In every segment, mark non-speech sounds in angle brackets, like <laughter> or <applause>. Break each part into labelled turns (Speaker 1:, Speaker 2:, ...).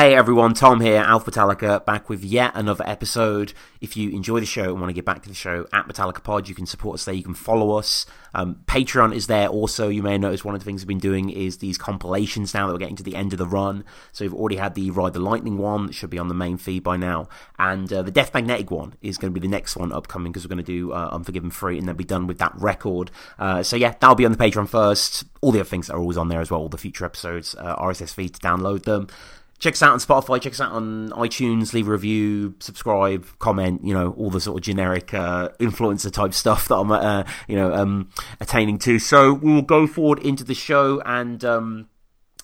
Speaker 1: Hey everyone, Tom here, Alphabetallica, back with yet another episode. If you enjoy the show and want to get back to the show at Metallica Pod, you can support us there. You can follow us. Um, Patreon is there also. You may notice one of the things we've been doing is these compilations now that we're getting to the end of the run. So we've already had the Ride the Lightning one that should be on the main feed by now, and uh, the Death Magnetic one is going to be the next one upcoming because we're going to do uh, Unforgiven free and then be done with that record. Uh, so yeah, that'll be on the Patreon first. All the other things are always on there as well. All the future episodes, uh, RSS feed to download them check us out on Spotify, check us out on iTunes, leave a review, subscribe, comment, you know, all the sort of generic uh, influencer type stuff that I'm, uh, you know, um, attaining to. So we will go forward into the show and, um,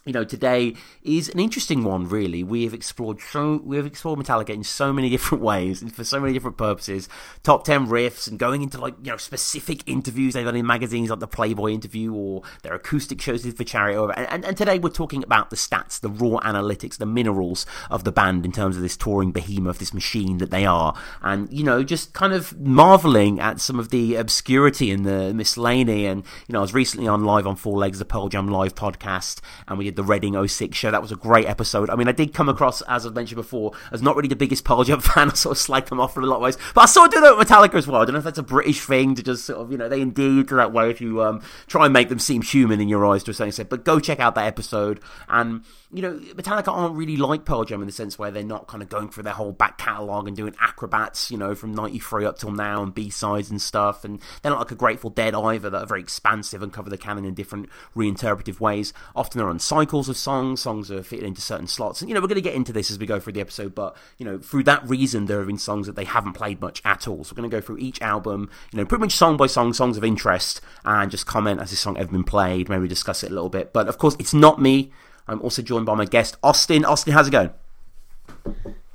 Speaker 1: you know, today is an interesting one. Really, we have explored so we have explored Metallica in so many <laughs> different ways and for so many different purposes. Top ten riffs and going into like you know specific interviews they've done in magazines like the Playboy interview or their acoustic shows for Chariot. And, and, and today we're talking about the stats, the raw analytics, the minerals of the band in terms of this touring behemoth, this machine that they are, and you know just kind of marveling at some of the obscurity and the miscellany. And you know, I was recently on live on Four Legs, the Pearl Jam live podcast, and we the Reading 06 show. That was a great episode. I mean, I did come across, as I've mentioned before, as not really the biggest Pearl Jam <laughs> fan. I sort of slagged them off in a lot of ways. But I sort of do that with Metallica as well. I don't know if that's a British thing to just sort of, you know, they to that way if you um, try and make them seem human in your eyes to a certain extent. But go check out that episode. And you know, Metallica aren't really like Pearl Jam in the sense where they're not kind of going through their whole back catalogue and doing acrobats, you know, from 93 up till now and B-sides and stuff. And they're not like a Grateful Dead either that are very expansive and cover the canon in different reinterpretive ways. Often they're on cycles of songs, songs are fitted into certain slots. And, you know, we're going to get into this as we go through the episode, but, you know, through that reason, there have been songs that they haven't played much at all. So we're going to go through each album, you know, pretty much song by song, songs of interest, and just comment as this song ever been played, maybe discuss it a little bit. But of course, it's not me. I'm also joined by my guest, Austin. Austin, how's it going?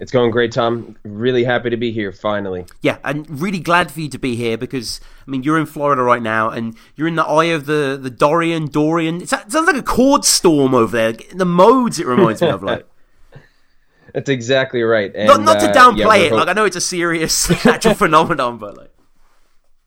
Speaker 2: It's going great, Tom. Really happy to be here finally.
Speaker 1: Yeah, and really glad for you to be here because I mean you're in Florida right now, and you're in the eye of the the Dorian Dorian. It sounds like a chord storm over there. The modes it reminds me of, like. <laughs> <laughs>
Speaker 2: That's exactly right.
Speaker 1: And, not, not to downplay uh, yeah, it. Like I know it's a serious <laughs> natural phenomenon, but like.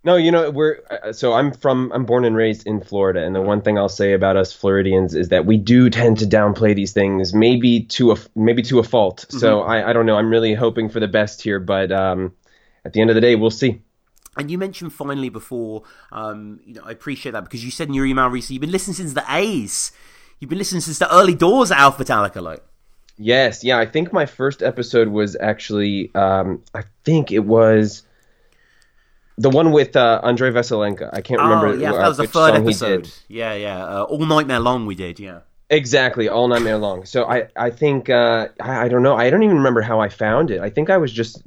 Speaker 2: No, you know we're uh, so I'm from I'm born and raised in Florida, and the one thing I'll say about us Floridians is that we do tend to downplay these things, maybe to a maybe to a fault. Mm-hmm. So I, I don't know. I'm really hoping for the best here, but um, at the end of the day, we'll see.
Speaker 1: And you mentioned finally before, um, you know, I appreciate that because you said in your email recently you've been listening since the A's. You've been listening since the early doors of Alphabetallica, like.
Speaker 2: Yes, yeah. I think my first episode was actually, um, I think it was the one with uh, Andrei Vasylenko. I can't remember.
Speaker 1: Oh, yeah, that was the third episode. Yeah, yeah. Uh, all nightmare long we did. Yeah.
Speaker 2: Exactly, all nightmare long. So I, I think uh, I, I, don't know. I don't even remember how I found it. I think I was just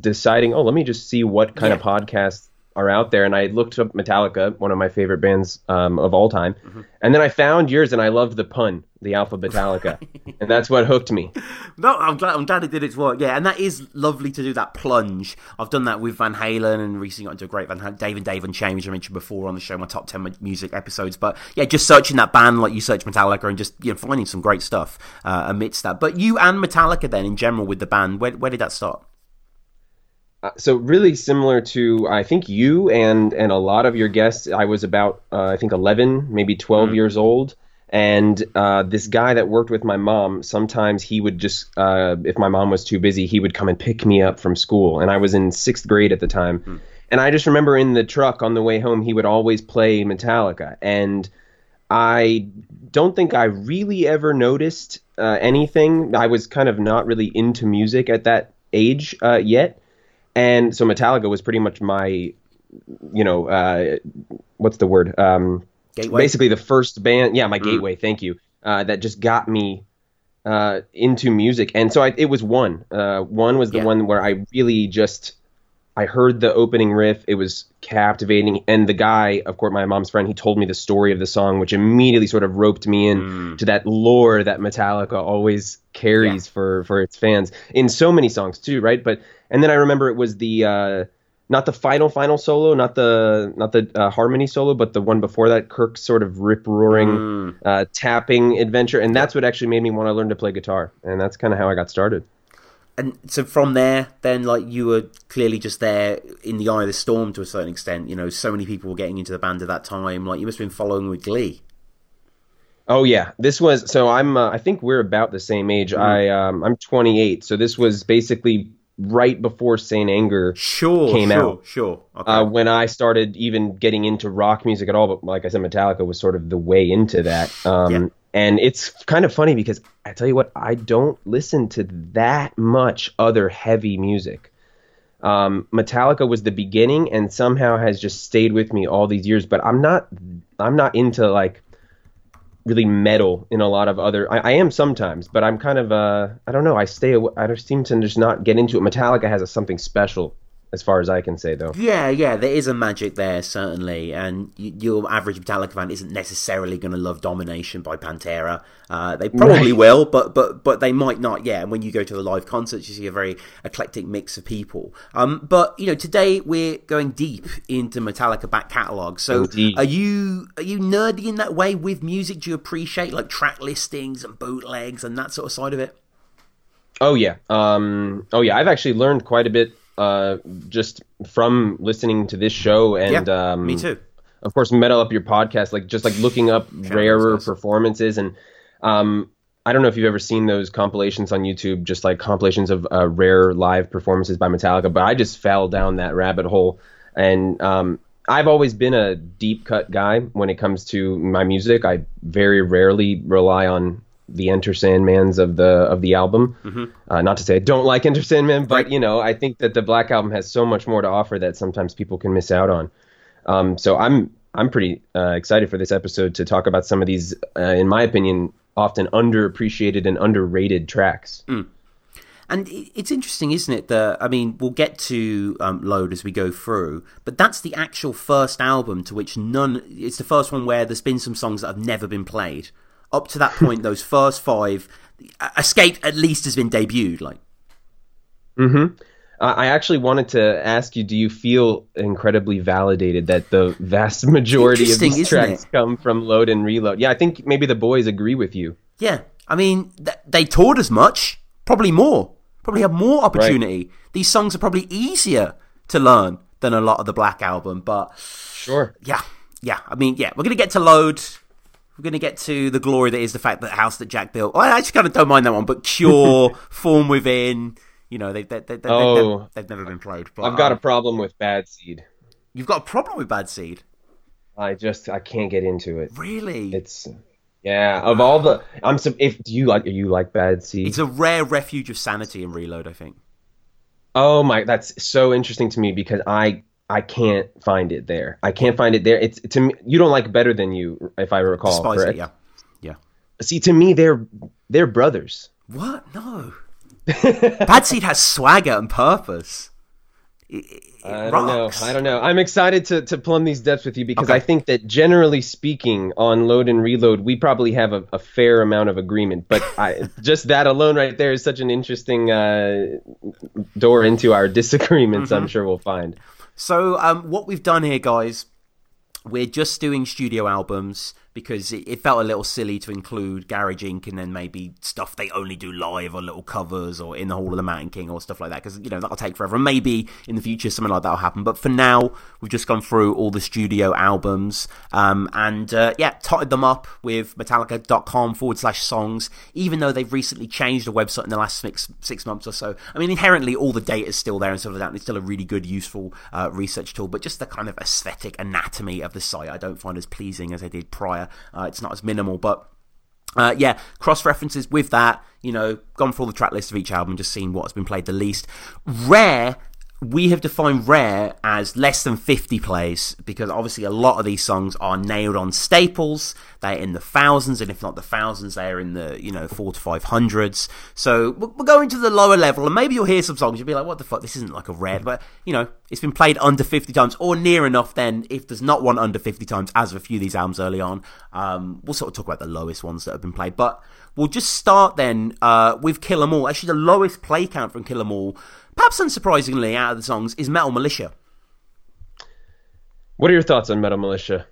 Speaker 2: deciding. Oh, let me just see what kind yeah. of podcasts are out there. And I looked up Metallica, one of my favorite bands um, of all time. Mm-hmm. And then I found yours, and I loved the pun, the Alphabetallica, and that's what hooked me. <laughs>
Speaker 1: No, I'm glad. I'm glad it did its work. Yeah, and that is lovely to do that plunge. I've done that with Van Halen, and recently got into a great Van Halen, Dave and Dave Unchained, which I mentioned before on the show, my top ten music episodes. But yeah, just searching that band like you search Metallica, and just you know finding some great stuff uh, amidst that. But you and Metallica, then in general with the band, where where did that start?
Speaker 2: Uh, so really similar to I think you and and a lot of your guests. I was about uh, I think 11, maybe 12 mm-hmm. years old, and uh, this guy that worked with my mom. Sometimes he would just uh, if my mom was too busy, he would come and pick me up from school, and I was in sixth grade at the time. Mm-hmm. And I just remember in the truck on the way home, he would always play Metallica, and I don't think I really ever noticed uh, anything. I was kind of not really into music at that age uh, yet and so Metallica was pretty much my, you know, uh, what's the word? Um,
Speaker 1: gateway.
Speaker 2: Basically, the first band. Yeah, my mm. gateway. Thank you. Uh, that just got me uh, into music, and so I, it was one. Uh, one was the yeah. one where I really just I heard the opening riff. It was captivating, and the guy, of course, my mom's friend, he told me the story of the song, which immediately sort of roped me in mm. to that lore that Metallica always carries yeah. for for its fans in so many songs too, right? But and then I remember it was the uh, not the final final solo, not the not the uh, harmony solo, but the one before that, Kirk's sort of rip roaring mm. uh, tapping adventure, and that's what actually made me want to learn to play guitar, and that's kind of how I got started.
Speaker 1: And so from there, then like you were clearly just there in the eye of the storm to a certain extent. You know, so many people were getting into the band at that time. Like you must have been following with glee.
Speaker 2: Oh yeah, this was so I'm uh, I think we're about the same age.
Speaker 1: Mm-hmm.
Speaker 2: I um, I'm 28, so this was basically right before Saint Anger
Speaker 1: Sure,
Speaker 2: came
Speaker 1: sure,
Speaker 2: out.
Speaker 1: sure. Okay.
Speaker 2: uh, when I started even getting into rock music at all. But like I said, Metallica was sort of the way into that. Um,
Speaker 1: Yeah.
Speaker 2: And it's kind of funny because I tell you what, I don't listen to that much other heavy music. Um, Metallica was the beginning, and somehow has just stayed with me all these years. But I'm not, I'm not into like really metal in a lot of other. I, I am sometimes, but I'm kind of uh, I don't know. I stay. I just seem to just not get into it. Metallica has a, something special, as far as I can say, though.
Speaker 1: Yeah, yeah, there is a magic there certainly, and y- your average Metallica fan isn't necessarily going to love Domination by Pantera. Uh, they probably
Speaker 2: Right.
Speaker 1: will, but but but they might not. Yeah, and when you go to the live concerts, you see a very eclectic mix of people. Um, but you know, today we're going deep into Metallica back catalogue. So,
Speaker 2: Indeed.
Speaker 1: are you are you nerdy in that way with music? Do you appreciate like track listings and bootlegs and that sort of side of it?
Speaker 2: Oh yeah. Um, oh yeah. I've actually learned quite a bit uh, just from listening to this show and
Speaker 1: yeah,
Speaker 2: um,
Speaker 1: me too.
Speaker 2: of course metal up your podcast like just like looking up rarer performances and um, I don't know if you've ever seen those compilations on YouTube, just like compilations of uh, rare live performances by Metallica. But I just fell down that rabbit hole, and um, I've always been a deep cut guy when it comes to my music. I very rarely rely on the Enter Sandmans of the of the album. Uh, not to say I don't like Enter Sandman, but
Speaker 1: Right.
Speaker 2: you know I think that the Black Album has so much more to offer that sometimes people can miss out on. Um, so I'm I'm pretty uh, excited for this episode to talk about some of these, uh, in my opinion, often underappreciated and underrated tracks.
Speaker 1: And it's interesting, isn't it? That I mean, we'll get to um, Load as we go through, but that's the actual first album to which none. It's the first one where there's been some songs that have never been played. Up to that point, those first five, Escape at least has been debuted. Like, mm-hmm.
Speaker 2: I I actually wanted to ask you: Do you feel incredibly validated that the vast majority of these tracks
Speaker 1: it?
Speaker 2: come from Load and Reload? Yeah, I think maybe the boys agree with you.
Speaker 1: yeah, I mean, th- they toured as much, probably more, probably have more opportunity. These songs are probably easier to learn than a lot of the Black album, but
Speaker 2: Sure.
Speaker 1: yeah, yeah. I mean, yeah, we're gonna get to load. We're gonna get to the glory that is the fact that house that Jack built. I actually kind of don't mind that one, but Cure, <laughs> Thorn Within. You know, they, they, they, they,
Speaker 2: Oh.
Speaker 1: they've, they've never been played. But
Speaker 2: I've got a
Speaker 1: um,
Speaker 2: problem with Bad Seed.
Speaker 1: you've got a problem with Bad Seed,
Speaker 2: I just I can't get into it.
Speaker 1: really?
Speaker 2: It's yeah. Of all the I'm so if do you like you like Bad Seed?
Speaker 1: It's a rare refuge of sanity in Reload. I think.
Speaker 2: Oh my, that's so interesting to me because I I can't find it there. I can't find it there. It's to me. You don't like better than you, if I recall.
Speaker 1: Despise
Speaker 2: correct?
Speaker 1: it, yeah, yeah.
Speaker 2: See, to me, they're they're brothers.
Speaker 1: What? No. Bad Seed has swagger and purpose. It, it
Speaker 2: I don't know. I don't know. I'm excited to, to plumb these depths with you because
Speaker 1: Okay.
Speaker 2: I think that generally speaking, on load and reload, we probably have a, a fair amount of agreement. But I, <laughs> just that alone, right there, is such an interesting uh, door into our disagreements.
Speaker 1: Mm-hmm.
Speaker 2: I'm sure we'll find.
Speaker 1: So, um, what we've done here, guys, we're just doing studio albums because it, it felt a little silly to include Garage Inc. and then maybe stuff they only do live or little covers or in the Hall of the Mountain King or stuff like that because, you know, that'll take forever. And maybe in the future something like that will happen. But for now, we've just gone through all the studio albums um, and, uh, yeah, totted them up with Metallica.com forward slash songs, even though they've recently changed the website in the last six, six months or so. I mean, inherently, all the data is still there and stuff like that. And it's still a really good, useful uh, research tool. But just the kind of aesthetic anatomy of the site, I don't find as pleasing as I did prior. Uh, it's not as minimal, but. Uh, yeah, cross references with that, you know, gone through all the track list of each album, just seen what's been played the least. Rare, we have defined rare as less than 50 plays because obviously a lot of these songs are nailed on staples. They're in the thousands, and if not the thousands, they're in the, you know, four to five hundreds. So we're going to the lower level, and maybe you'll hear some songs, you'll be like, what the fuck, this isn't like a rare, but, you know, it's been played under 50 times or near enough then if there's not one under 50 times as of a few of these albums early on um, we'll sort of talk about the lowest ones that have been played but we'll just start then uh, with kill 'em all actually the lowest play count from kill 'em all perhaps unsurprisingly out of the songs is metal militia
Speaker 2: What are your thoughts on Metal Militia?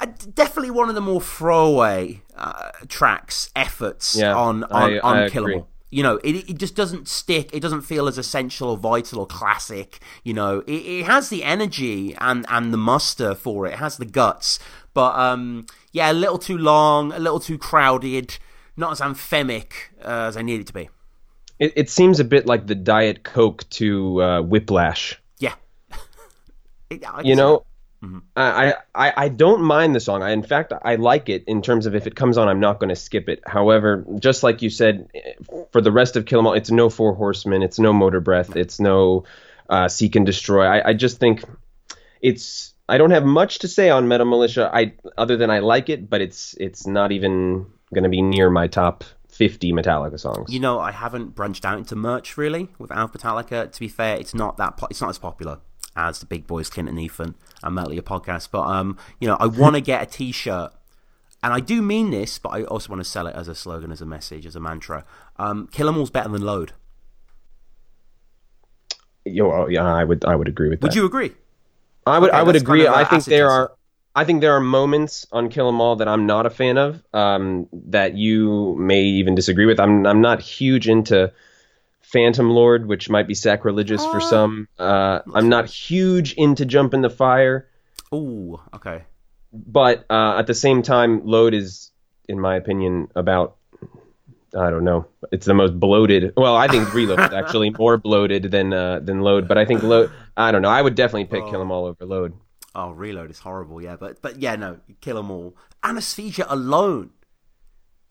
Speaker 1: uh, definitely one of the more throwaway uh, tracks efforts
Speaker 2: Yeah,
Speaker 1: on on,
Speaker 2: I-
Speaker 1: on
Speaker 2: I
Speaker 1: kill 'em
Speaker 2: agree.
Speaker 1: You know, it, it just doesn't stick. It doesn't feel as essential or vital or classic. You know, it, it has the energy and, and the muster for it. It has the guts. But, um, yeah, a little too long, a little too crowded, not as anthemic uh, as I need it to be.
Speaker 2: It, it seems a bit like the Diet Coke to uh, Whiplash.
Speaker 1: Yeah. <laughs>
Speaker 2: It, you know, mm-hmm. I, I I don't mind the song. I in fact I like it in terms of if it comes on, I'm not going to skip it. However, just like you said, for the rest of Kill 'Em All, it's no Four Horsemen, it's no Motorbreath, it's no uh, Seek and Destroy. I, I just think it's. I don't have much to say on Metal Militia. I other than I like it, but it's it's not even going to be near my top 50 Metallica songs.
Speaker 1: You know, I haven't branched out into merch really with Alphabetallica. To be fair, it's not that po- it's not as popular as the big boys Clint and Ethan and Metal Your podcast. But um, you know, I <laughs> want to get a T-shirt, and I do mean this, but I also want to sell it as a slogan, as a message, as a mantra. Um, Kill 'Em All's better than Load.
Speaker 2: Yo, yeah, I would, I would agree with that.
Speaker 1: Would you agree?
Speaker 2: I would, okay, I would agree. Kind of I think there are, I think there are moments on Kill 'Em All that I'm not a fan of, um, that you may even disagree with. I'm, I'm not huge into Phantom Lord, which might be sacrilegious uh, for some. Uh, I'm not huge into Jump in the Fire.
Speaker 1: Ooh, okay.
Speaker 2: But uh, at the same time, Load is, in my opinion, about I don't know. It's the most bloated. Well, I think Reload is actually <laughs> more bloated than uh, than Load, but I think Load. I don't know. I would definitely pick oh. Kill 'Em All over Load.
Speaker 1: Oh, Reload is horrible. Yeah, but but yeah, no, Kill 'Em All. Anesthesia alone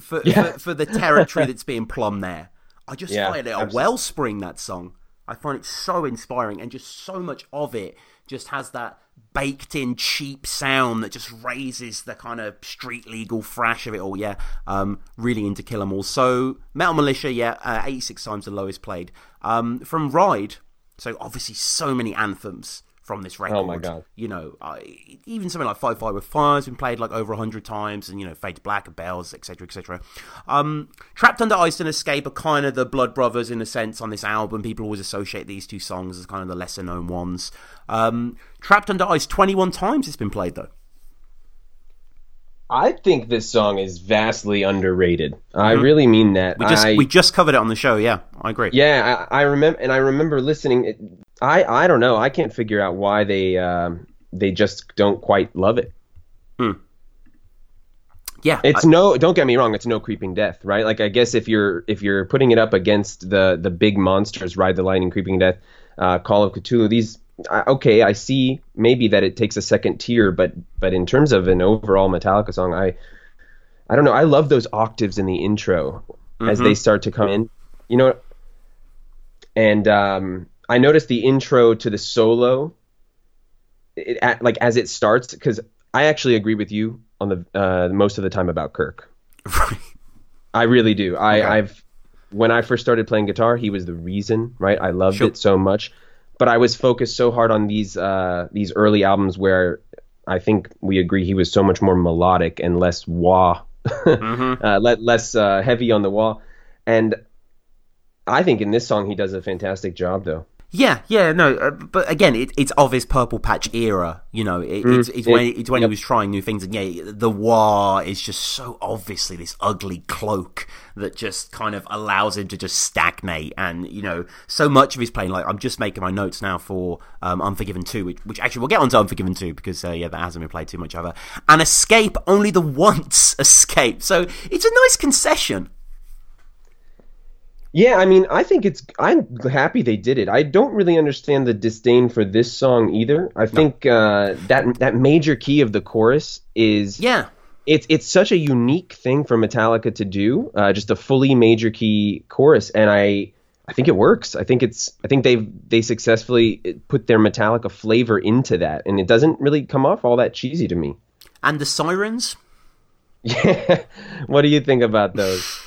Speaker 1: for yeah. for, for the territory that's being plumbed there. I just yeah, find it a wellspring, that song. I find it so inspiring and just so much of it just has that baked in cheap sound that just raises the kind of street legal thrash of it all. Yeah, um, really into Kill 'Em All. So Metal Militia, yeah, uh, 86 times the lowest played. Um, from Ride, so obviously so many anthems from this record.
Speaker 2: Oh my god!
Speaker 1: You know, uh, even something like Fight Fire with Fire has been played like over hundred times, and you know, Fade to Black and Bells, etc., etc. Um, Trapped Under Ice and Escape are kind of the Blood Brothers in a sense on this album. People always associate these two songs as kind of the lesser known ones. Um, Trapped Under Ice twenty one times it's been played though.
Speaker 2: I think this song is vastly underrated. Mm-hmm. I really mean that.
Speaker 1: We just
Speaker 2: I,
Speaker 1: we just covered it on the show. Yeah, I agree.
Speaker 2: Yeah, I, I remember, and I remember listening. I I don't know. I can't figure out why they um, they just don't quite love it.
Speaker 1: Hmm. Yeah,
Speaker 2: it's I, no. Don't get me wrong. It's no creeping death, right? Like I guess if you're if you're putting it up against the the big monsters, Ride the Lightning, Creeping Death, uh, Call of Ktulu, these okay, I see maybe that it takes a second tier, but but in terms of an overall Metallica song, I I don't know. I love those octaves in the intro mm-hmm. as they start to come in. You know, and um, I noticed the intro to the solo, it, at, like as it starts, because I actually agree with you on the uh, most of the time about Kirk. I really do. I, okay. I've when I first started playing guitar, he was the reason, right? I loved sure. it so much but I was focused so hard on these uh, these early albums where I think we agree he was so much more melodic and less wah, mm-hmm. <laughs> uh, less uh, heavy on the wah, and I think in this song he does a fantastic job though.
Speaker 1: Yeah, yeah, no, uh, but again, it, it's of his Purple Patch era. You know, it, mm, it's, it's it, when it's when yep. he was trying new things, and yeah, the wah is just so obviously this ugly cloak that just kind of allows him to just stagnate. And you know, so much of his playing, like I'm just making my notes now for um, Unforgiven two, which, which, actually we'll get onto Unforgiven two because uh, yeah, that hasn't been played too much ever. And Escape only the <laughs> once Escape, so it's a nice concession.
Speaker 2: Yeah, I mean, I think it's. I'm happy they did it. I don't really understand the disdain for this song either. I no. think uh, that that major key of the chorus is
Speaker 1: yeah.
Speaker 2: It's it's such a unique thing for Metallica to do, uh, just a fully major key chorus, and I I think it works. I think it's I think they've they successfully put their Metallica flavor into that, and it doesn't really come off all that cheesy to me.
Speaker 1: And the sirens. <laughs>
Speaker 2: Yeah, what do you think about those?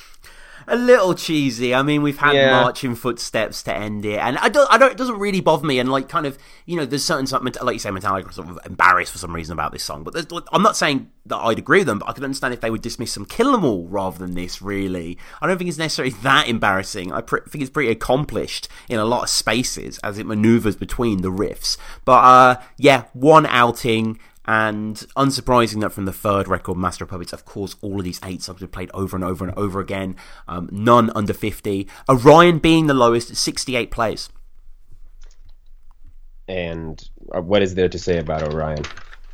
Speaker 1: A little cheesy. I mean, we've had yeah. marching footsteps to end it, and I don't, I don't, it doesn't really bother me. And like, kind of, you know, there's certain something, like you say, Metallica sort of embarrassed for some reason about this song. But I'm not saying that I'd agree with them, but I could understand if they would dismiss some Kill 'Em All rather than this. Really, I don't think it's necessarily that embarrassing. I pre- think it's pretty accomplished in a lot of spaces as it maneuvers between the riffs. But uh, yeah, one outing And unsurprising that from the third record, Master of Puppets, of course, all of these eight songs were played over and over and over again. Um, none under 50. Orion being the lowest at 68 plays.
Speaker 2: And uh, what is there to say about Orion?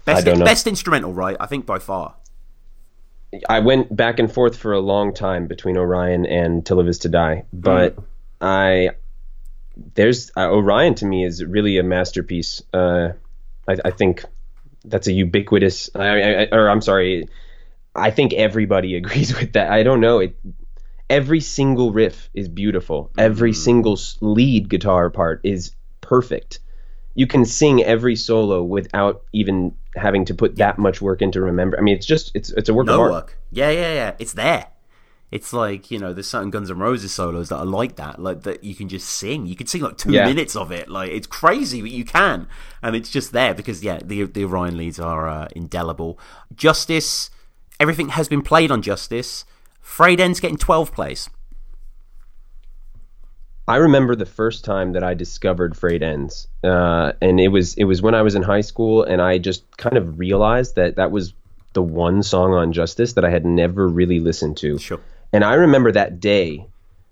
Speaker 1: Best,
Speaker 2: I don't know.
Speaker 1: best instrumental, right? I think by far.
Speaker 2: I went back and forth for a long time between Orion and To Live Is to Die, but
Speaker 1: Mm.
Speaker 2: I there's uh, Orion to me is really a masterpiece. Uh, I, I think that's a ubiquitous. I, I, or I'm sorry, I think everybody <laughs> agrees with that. I don't know it. Every single riff is beautiful. Every mm. single lead guitar part is perfect. You can sing every solo without even having to put that much work into remember. I mean, it's just it's it's a work of art.
Speaker 1: work. Yeah, yeah, yeah. It's there. It's like, you know, there's certain Guns N' Roses solos that are like that, like that you can just sing. You can sing like two
Speaker 2: Yeah.
Speaker 1: minutes of it. Like it's crazy, but you can. And it's just there because yeah, the the Orion leads are uh, indelible. Justice, everything has been played on Justice. Frayed Ends getting twelve plays.
Speaker 2: I remember the first time that I discovered Frayed Ends, uh, and it was it was when I was in high school, and I just kind of realized that that was the one song on Justice that I had never really listened to.
Speaker 1: Sure.
Speaker 2: And I remember that day,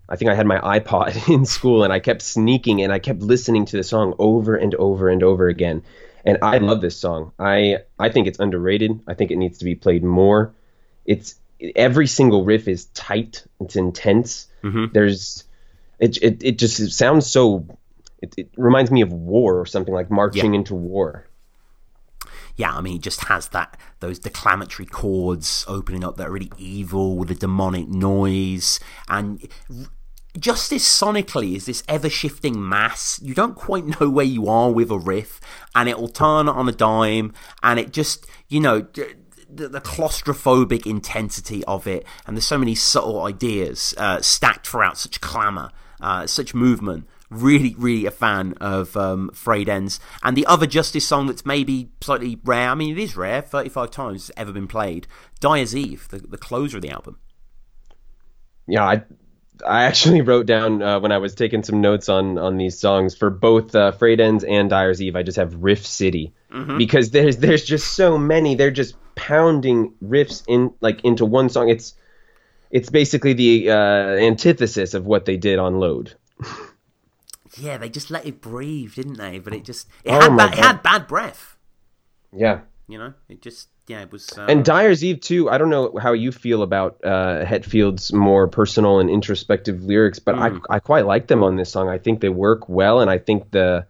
Speaker 2: I think I had my iPod <laughs> in school, and I kept sneaking, and I kept listening to the song over and over and over again. And I love this song. I I think it's underrated. I think it needs to be played more. It's every single riff is tight. It's intense. Mm-hmm. There's it, it it just it sounds so it, it reminds me of war or something like marching into war
Speaker 1: yeah, I mean, it just has that those declamatory chords opening up that are really evil with a demonic noise, and just Justice sonically is this ever shifting mass. You don't quite know where you are with a riff, and it will turn on a dime, and it just you know. The, the claustrophobic intensity of it, and there's so many subtle ideas uh, stacked throughout such clamour, uh, such movement really, really a fan of um, Frayed Ends. And the other Justice song that's maybe slightly rare, I mean, it is rare, 35 times it's ever been played, Dyer's Eve, the, the closer of the album.
Speaker 2: yeah i i actually <laughs> wrote down uh, when i was taking some notes on on these songs for both uh, frayed ends and dyer's eve i just have riff city because there's there's just so many they're just pounding riffs in like into one song it's it's basically the uh, antithesis of what they did on load <laughs>
Speaker 1: Yeah, they just let it breathe, didn't they? But it just, it,
Speaker 2: Oh
Speaker 1: had, bad, it had bad breath,
Speaker 2: yeah
Speaker 1: you know? It just, yeah, it was. Uh,
Speaker 2: And Dyer's Eve too. I don't know how you feel about uh, Hetfield's more personal and introspective lyrics, but I I quite like them on this song. I think they work well, and I think the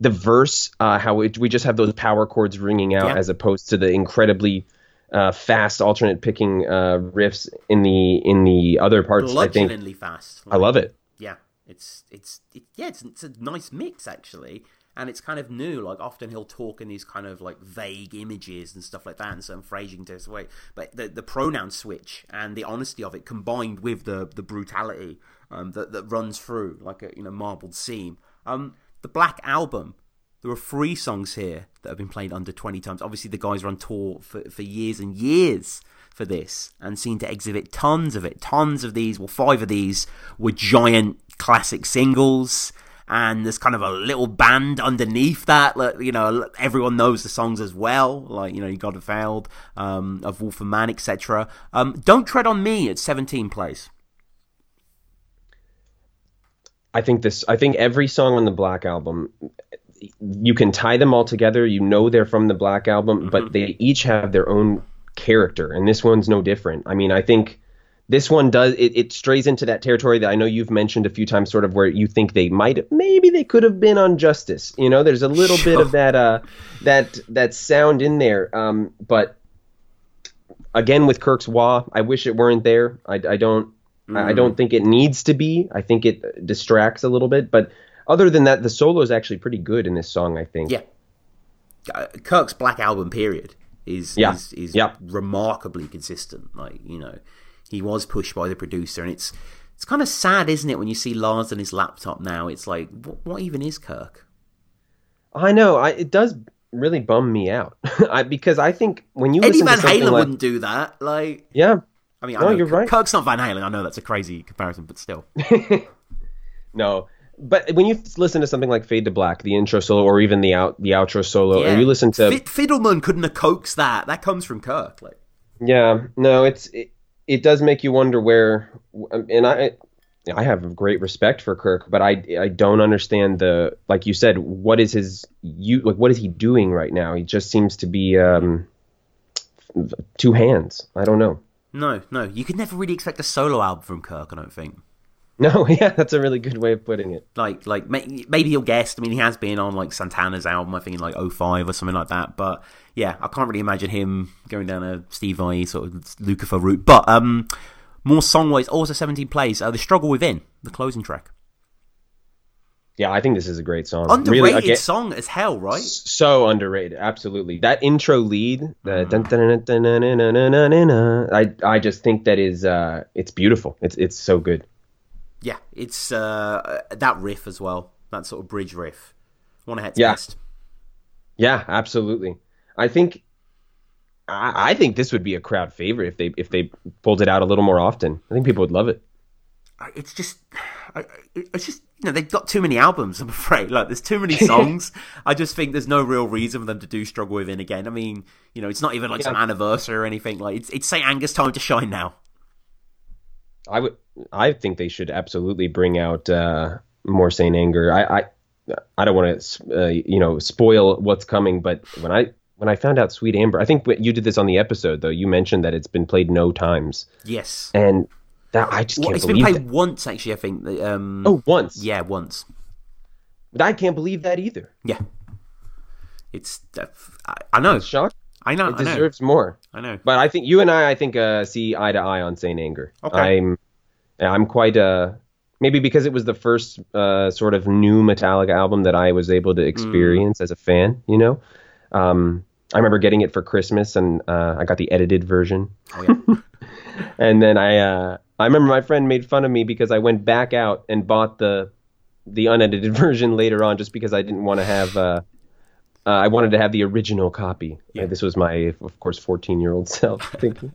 Speaker 2: the verse, uh, how it, we just have those power chords ringing out
Speaker 1: Yeah.
Speaker 2: as opposed to the incredibly uh, fast alternate picking uh, riffs in the in the other parts. I think
Speaker 1: fast.
Speaker 2: I love it.
Speaker 1: It's it's it, yeah it's, it's a nice mix actually. And it's kind of new like often he'll talk in these kind of like vague images and stuff like that and certain phrasing takes away but the the pronoun switch and the honesty of it combined with the the brutality um, that that runs through like a you know marbled seam. Um the black album there are three songs here that have been played under 20 times. Obviously the guys are on tour for, for years and years for this and seem to exhibit tons of it. Tons of these, well, five of these were giant classic singles. And there's kind of a little band underneath that, like, you know, everyone knows the songs as well, like, you know, You Have Failed, um, of Wolf and Man, etc. Um, Don't Tread on Me at 17 plays.
Speaker 2: I think this. I think every song on the Black album, you can tie them all together. You know they're from the Black album, but they each have their own character, and this one's no different. I mean, I think this one does. It, it strays into that territory that I know you've mentioned a few times, sort of where you think they might, maybe they could have been on Justice. You know, there's a little bit of that, uh, that that sound in there. Um, but again, with Kirk's wah, I wish it weren't there. I, I don't. I I don't think it needs to be. I think it distracts a little bit, but other than that, the solo is actually pretty good in this song. I think.
Speaker 1: Yeah. Uh, Kirk's Black Album period is
Speaker 2: Yeah.
Speaker 1: is, is
Speaker 2: Yeah.
Speaker 1: remarkably consistent. Like you know, he was pushed by the producer, and it's it's kind of sad, isn't it, when you see Lars on his laptop now? It's like, what, what even is Kirk?
Speaker 2: I know. I, it does really bum me out <laughs> I, because I think when you
Speaker 1: Eddie
Speaker 2: listen
Speaker 1: Van
Speaker 2: to
Speaker 1: Halen
Speaker 2: like,
Speaker 1: wouldn't do that. Like,
Speaker 2: yeah,
Speaker 1: I mean, I
Speaker 2: No,
Speaker 1: know
Speaker 2: you're right.
Speaker 1: Kirk's not Van Halen. I know that's a crazy comparison, but still, <laughs>
Speaker 2: no, but when you listen to something like Fade to Black, the intro solo, or even the out the outro solo,
Speaker 1: Yeah.
Speaker 2: or you listen to
Speaker 1: Fid- Fiddleman couldn't have coaxed that. That comes from Kirk. Like,
Speaker 2: Yeah, no, it's it, it does make you wonder where, and I I have great respect for Kirk, but I I don't understand the like you said, what is his you like what is he doing right now? He just seems to be um two hands. I don't know.
Speaker 1: no, no, you could never really expect a solo album from Kirk. I don't think.
Speaker 2: No, yeah, that's a really good way of putting it.
Speaker 1: Like, like maybe you'll guess. I mean, he has been on like Santana's album, I think, in like 05 or something like that. But yeah, I can't really imagine him going down a Steve Vai sort of Lucifer route. But um, more songwise, also 17 plays. Uh, the Struggle Within, the closing track.
Speaker 2: Yeah, I think this is a great song.
Speaker 1: Underrated
Speaker 2: really, again,
Speaker 1: song as hell, right?
Speaker 2: So underrated, absolutely. That intro lead. I I just think that is uh, it's beautiful. It's it's so good.
Speaker 1: Yeah, it's uh, that riff as well. That sort of bridge riff. One of Het's
Speaker 2: Yeah.
Speaker 1: best.
Speaker 2: Yeah, absolutely. I think I, I think this would be a crowd favorite if they if they pulled it out a little more often. I think people would love it.
Speaker 1: It's just, it's just you know they've got too many albums. I'm <laughs> afraid like there's too many <laughs> songs. I just think there's no real reason for them to do Struggle Within again. I mean, you know, it's not even like some anniversary or anything. Like it's it's Saint Anger's time to shine now.
Speaker 2: I would I think they should absolutely bring out uh, more Saint Anger. I I, I don't want to uh, you know spoil what's coming, but when I when I found out Sweet Amber, I think you did this on the episode though. You mentioned that it's been played no times,
Speaker 1: Yes,
Speaker 2: and that I just
Speaker 1: well,
Speaker 2: can't
Speaker 1: it's been played
Speaker 2: that.
Speaker 1: once actually. I think. Um,
Speaker 2: Oh, once.
Speaker 1: yeah, once.
Speaker 2: But I can't believe that either.
Speaker 1: Yeah, it's. Uh, I, I know.
Speaker 2: Shock.
Speaker 1: I know.
Speaker 2: It
Speaker 1: I know.
Speaker 2: deserves more.
Speaker 1: I know.
Speaker 2: But I think you and I, I think, uh, see eye to eye on Saint Anger.
Speaker 1: Okay.
Speaker 2: I'm, I'm quite uh, maybe because it was the first uh, sort of new Metallica album that I was able to experience as a fan. You know, um, I remember getting it for Christmas, and uh, I got the edited version.
Speaker 1: Oh yeah. <laughs> <laughs>
Speaker 2: And then I, uh, I remember my friend made fun of me because I went back out and bought the, the unedited <laughs> version later on, just because I didn't want to have. Uh, I wanted to have the original copy.
Speaker 1: Yeah.
Speaker 2: Uh, this was my, of course, 14 year old self <laughs> thinking.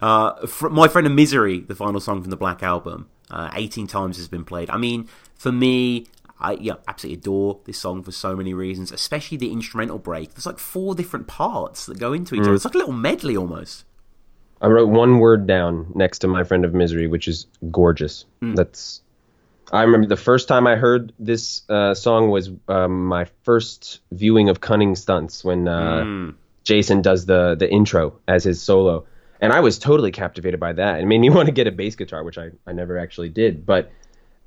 Speaker 1: Uh, fr- My Friend of Misery, the final song from the Black Album, uh, 18 times has been played. I mean, for me, I yeah, absolutely adore this song for so many reasons, especially the instrumental break. There's like four different parts that go into each other. It's like a little medley almost.
Speaker 2: I wrote one word down next to my friend of misery, which is gorgeous. That's. I remember the first time I heard this uh, song was um, my first viewing of Cunning Stunts when uh, Jason does the the intro as his solo, and I was totally captivated by that. It made me <laughs> want to get a bass guitar, which I, I never actually did, but.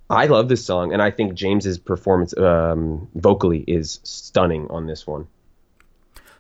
Speaker 2: I love this song, and I think James's performance um, vocally is stunning on this one.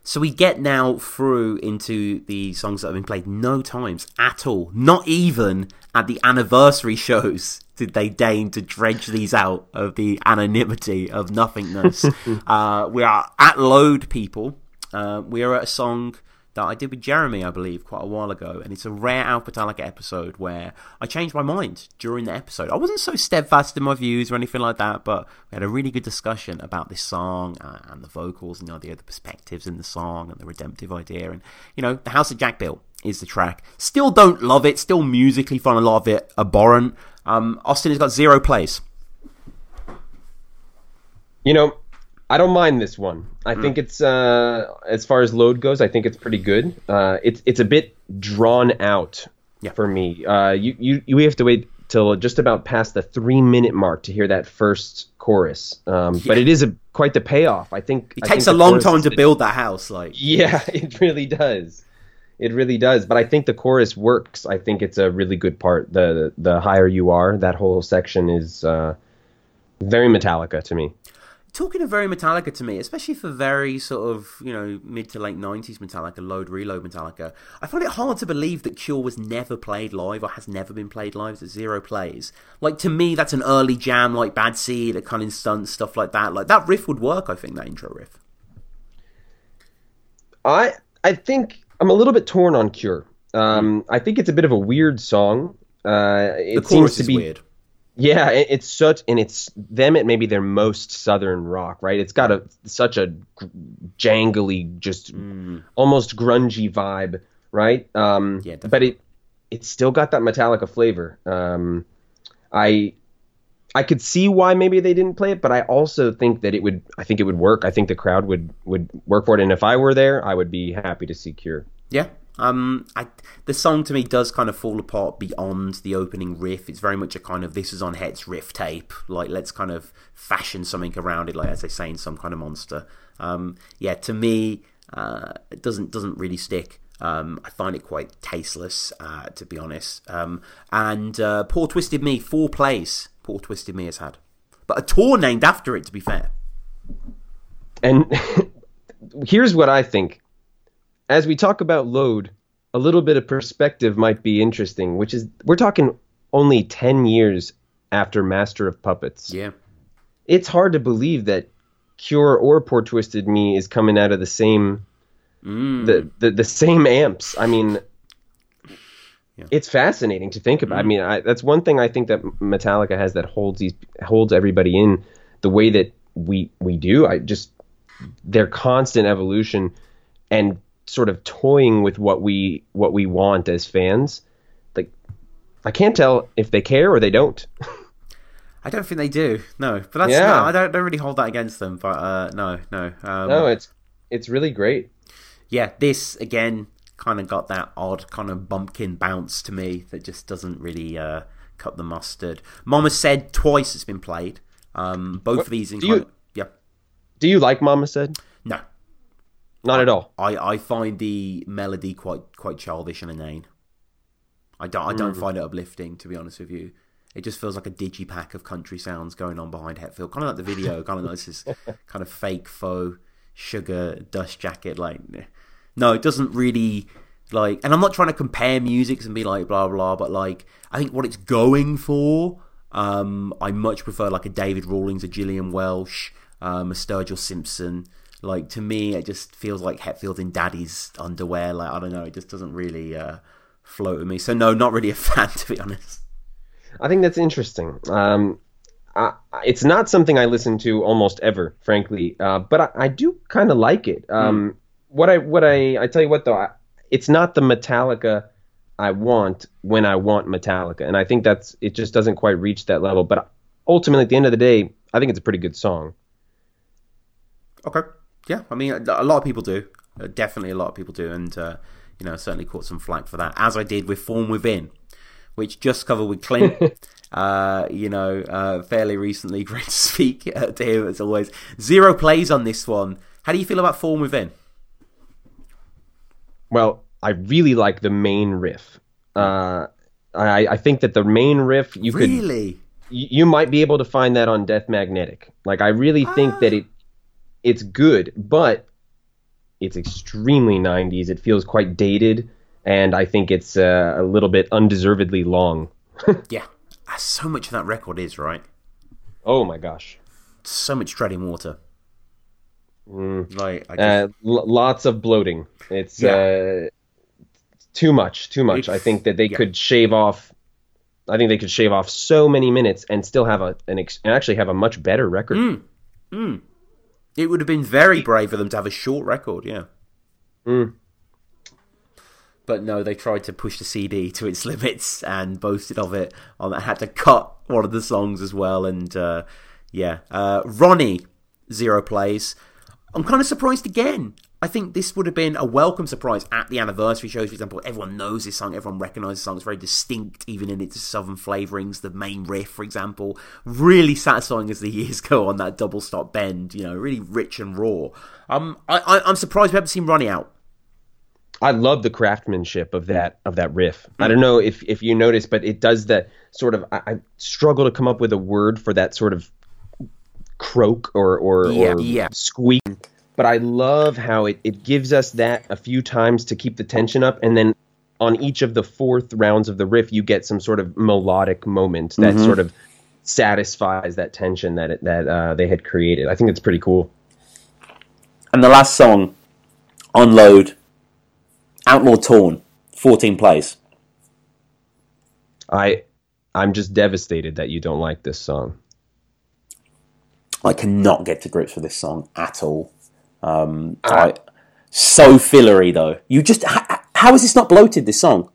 Speaker 1: So we get now through into the songs that have been played no times at all. Not even at the anniversary shows <laughs> did they deign to dredge these out of the anonymity of nothingness. <laughs> uh, we are at Load, people. Uh, we are at a song that I did with Jeremy, I believe, quite a while ago, and it's a rare Alpha episode where I changed my mind during the episode. I wasn't so steadfast in my views or anything like that, but we had a really good discussion about this song and the vocals and the idea the perspectives in the song and the redemptive idea. And, you know, The House of Jack Built is the track. Still don't love it, still musically find a lot of it abhorrent. Um, Austin has got zero plays.
Speaker 2: You know, I don't mind this one. I think it's uh, as far as load goes, I think it's pretty good. Uh, it's it's a bit drawn out
Speaker 1: Yeah.
Speaker 2: for me. Uh, you you you have to wait till just about past the three minute mark to hear that first chorus. Um, But it is a quite the payoff. I think
Speaker 1: It takes a long time to build that house. Like,
Speaker 2: Yeah, <laughs> it really does. It really does. But I think the chorus works. I think it's a really good part. The the higher you are, that whole section is uh, very Metallica to me.
Speaker 1: Talking of very Metallica to me, especially for very sort of you know mid to late nineties Metallica, load reload Metallica. I find it hard to believe that Cure was never played live or has never been played live. It's zero plays. Like to me, that's an early jam like Bad Seed, a Cunning Stunt, stuff like that. Like that riff would work. I think that intro riff.
Speaker 2: I I think I'm a little bit torn on Cure. Um, I think it's a bit of a weird song. Uh, it
Speaker 1: The
Speaker 2: seems
Speaker 1: chorus
Speaker 2: to
Speaker 1: is
Speaker 2: be
Speaker 1: weird.
Speaker 2: Yeah, it- it's such, and it's them at maybe their most southern rock, right? It's got a such a jangly, just almost grungy vibe, right? Um,
Speaker 1: Yeah,
Speaker 2: but it it's still got that Metallica flavor. Um, I I could see why maybe they didn't play it, but I also think that it would. I think it would work. I think the crowd would would work for it, and if I were there, I would be happy to see Cure.
Speaker 1: Yeah. Um, I, the song to me does kind of fall apart beyond the opening riff. It's very much a kind of this is on Het's riff tape. Like let's kind of fashion something around it, like as they say in some kind of monster. Um, yeah, to me, uh, it doesn't doesn't really stick. Um, I find it quite tasteless, uh, to be honest. Um, and uh, Poor Twisted Me, four plays. Poor Twisted Me has had, but a tour named after it. To be fair,
Speaker 2: and <laughs> here's what I think. As we talk about load, a little bit of perspective might be interesting, which is we're talking only 10 years after Master of Puppets.
Speaker 1: Yeah.
Speaker 2: It's hard to believe that Cure or Poor Twisted Me is coming out of the same
Speaker 1: Mm.
Speaker 2: the, the the same amps. I mean
Speaker 1: Yeah.
Speaker 2: it's fascinating to think about. I mean, I, that's one thing I think that Metallica has that holds these holds everybody in the way that we we do. I just their constant evolution and sort of toying with what we what we want as fans. Like I can't tell if they care or they don't.
Speaker 1: I don't think they do. No, but that's
Speaker 2: Yeah.
Speaker 1: no, I don't don't really hold that against them. But uh, no, no. Um,
Speaker 2: no, it's it's really great.
Speaker 1: yeah, this again kind of got that odd kind of bumpkin bounce to me that just doesn't really uh, cut the mustard. Mama said twice it's been played. Um, both
Speaker 2: What-
Speaker 1: of these in
Speaker 2: do you-
Speaker 1: of, yeah,
Speaker 2: Do you like Mama Said?
Speaker 1: No.
Speaker 2: Not at all.
Speaker 1: I, I find the melody quite quite childish and inane. I don't I don't find it uplifting to be honest with you. It just feels like a digipack of country sounds going on behind Hetfield, kind of like the video, kind of like this <laughs> kind of fake faux sugar dust jacket. Like, no, it doesn't really like. And I'm not trying to compare musics and be like blah blah, but like I think what it's going for, um, I much prefer like a David Rawlings, a Gillian Welch, um, a Sturgill Simpson. Like to me, it just feels like Hetfield in Daddy's underwear. Like I don't know, it just doesn't really uh, float with me. So no, not really a <laughs> fan to be honest.
Speaker 2: I think that's interesting. Um, I, it's not something I listen to almost ever, frankly, uh, but I, I do kind of like it. Um, What I what I I tell you what though, I, it's not the Metallica I want when I want Metallica, and I think that's it. Just doesn't quite reach that level. But ultimately, at the end of the day, I think it's a pretty good song.
Speaker 1: Okay. Yeah, I mean, a lot of people do. Uh, definitely, a lot of people do, and uh, you know, certainly caught some flack for that, as I did with Thorn Within, which just covered with Clint. <laughs> uh, you know, uh, fairly recently. <laughs> Great to speak uh, to him as always. Zero plays on this one. How do you feel about Thorn Within?
Speaker 2: Well, I really like the main riff. Uh, I, I think that the main riff you could
Speaker 1: Really?
Speaker 2: you you might be able to find that on Death Magnetic. Like I really think that it it's good, but it's extremely 90s. It feels quite dated, and I think it's uh, a little bit undeservedly long. <laughs>
Speaker 1: Yeah. Ah, So much of that record is right.
Speaker 2: Oh my gosh.
Speaker 1: So much treading water. Like, I just,
Speaker 2: Uh, l- lots of bloating. It's uh, too much, too much. I think that they
Speaker 1: yeah.
Speaker 2: could shave off. I think they could shave off so many minutes and still have a an ex- and actually have a much better record.
Speaker 1: It would have been very brave of them to have a short record. Yeah.
Speaker 2: Mm.
Speaker 1: But no, they tried to push the CD to its <laughs> limits and boasted of it. On had to cut one of the songs as well, and uh, yeah, uh, Ronnie zero plays. I'm kind of surprised again. I think this would have been a welcome surprise at the anniversary shows, for example. Everyone knows this song, everyone recognises the song. It's very distinct, even in its southern flavourings. The main riff, for example, really satisfying as the years <laughs> go on. That double stop bend, you know, really rich and raw. Um, I, I, I'm surprised we haven't seen Ronnie out.
Speaker 2: I love the craftsmanship of that of that riff. I don't know if if you notice, but it does that sort of. I, I struggle to come up with a word for that sort of croak or or,
Speaker 1: Yeah,
Speaker 2: or
Speaker 1: yeah.
Speaker 2: squeak. But I love how it, it gives us that a few times to keep the tension up, and then on each of the fourth rounds of the riff, you get some sort of melodic moment that sort of satisfies that tension that it, that uh, they had created. I think it's pretty cool.
Speaker 1: And the last song, Unload, Outlaw Torn, 14 plays.
Speaker 2: I I'm just devastated that you don't like this song.
Speaker 1: I cannot get to grips with this song at all. Um, I, so fillery though. You just h- how is this not bloated? This song.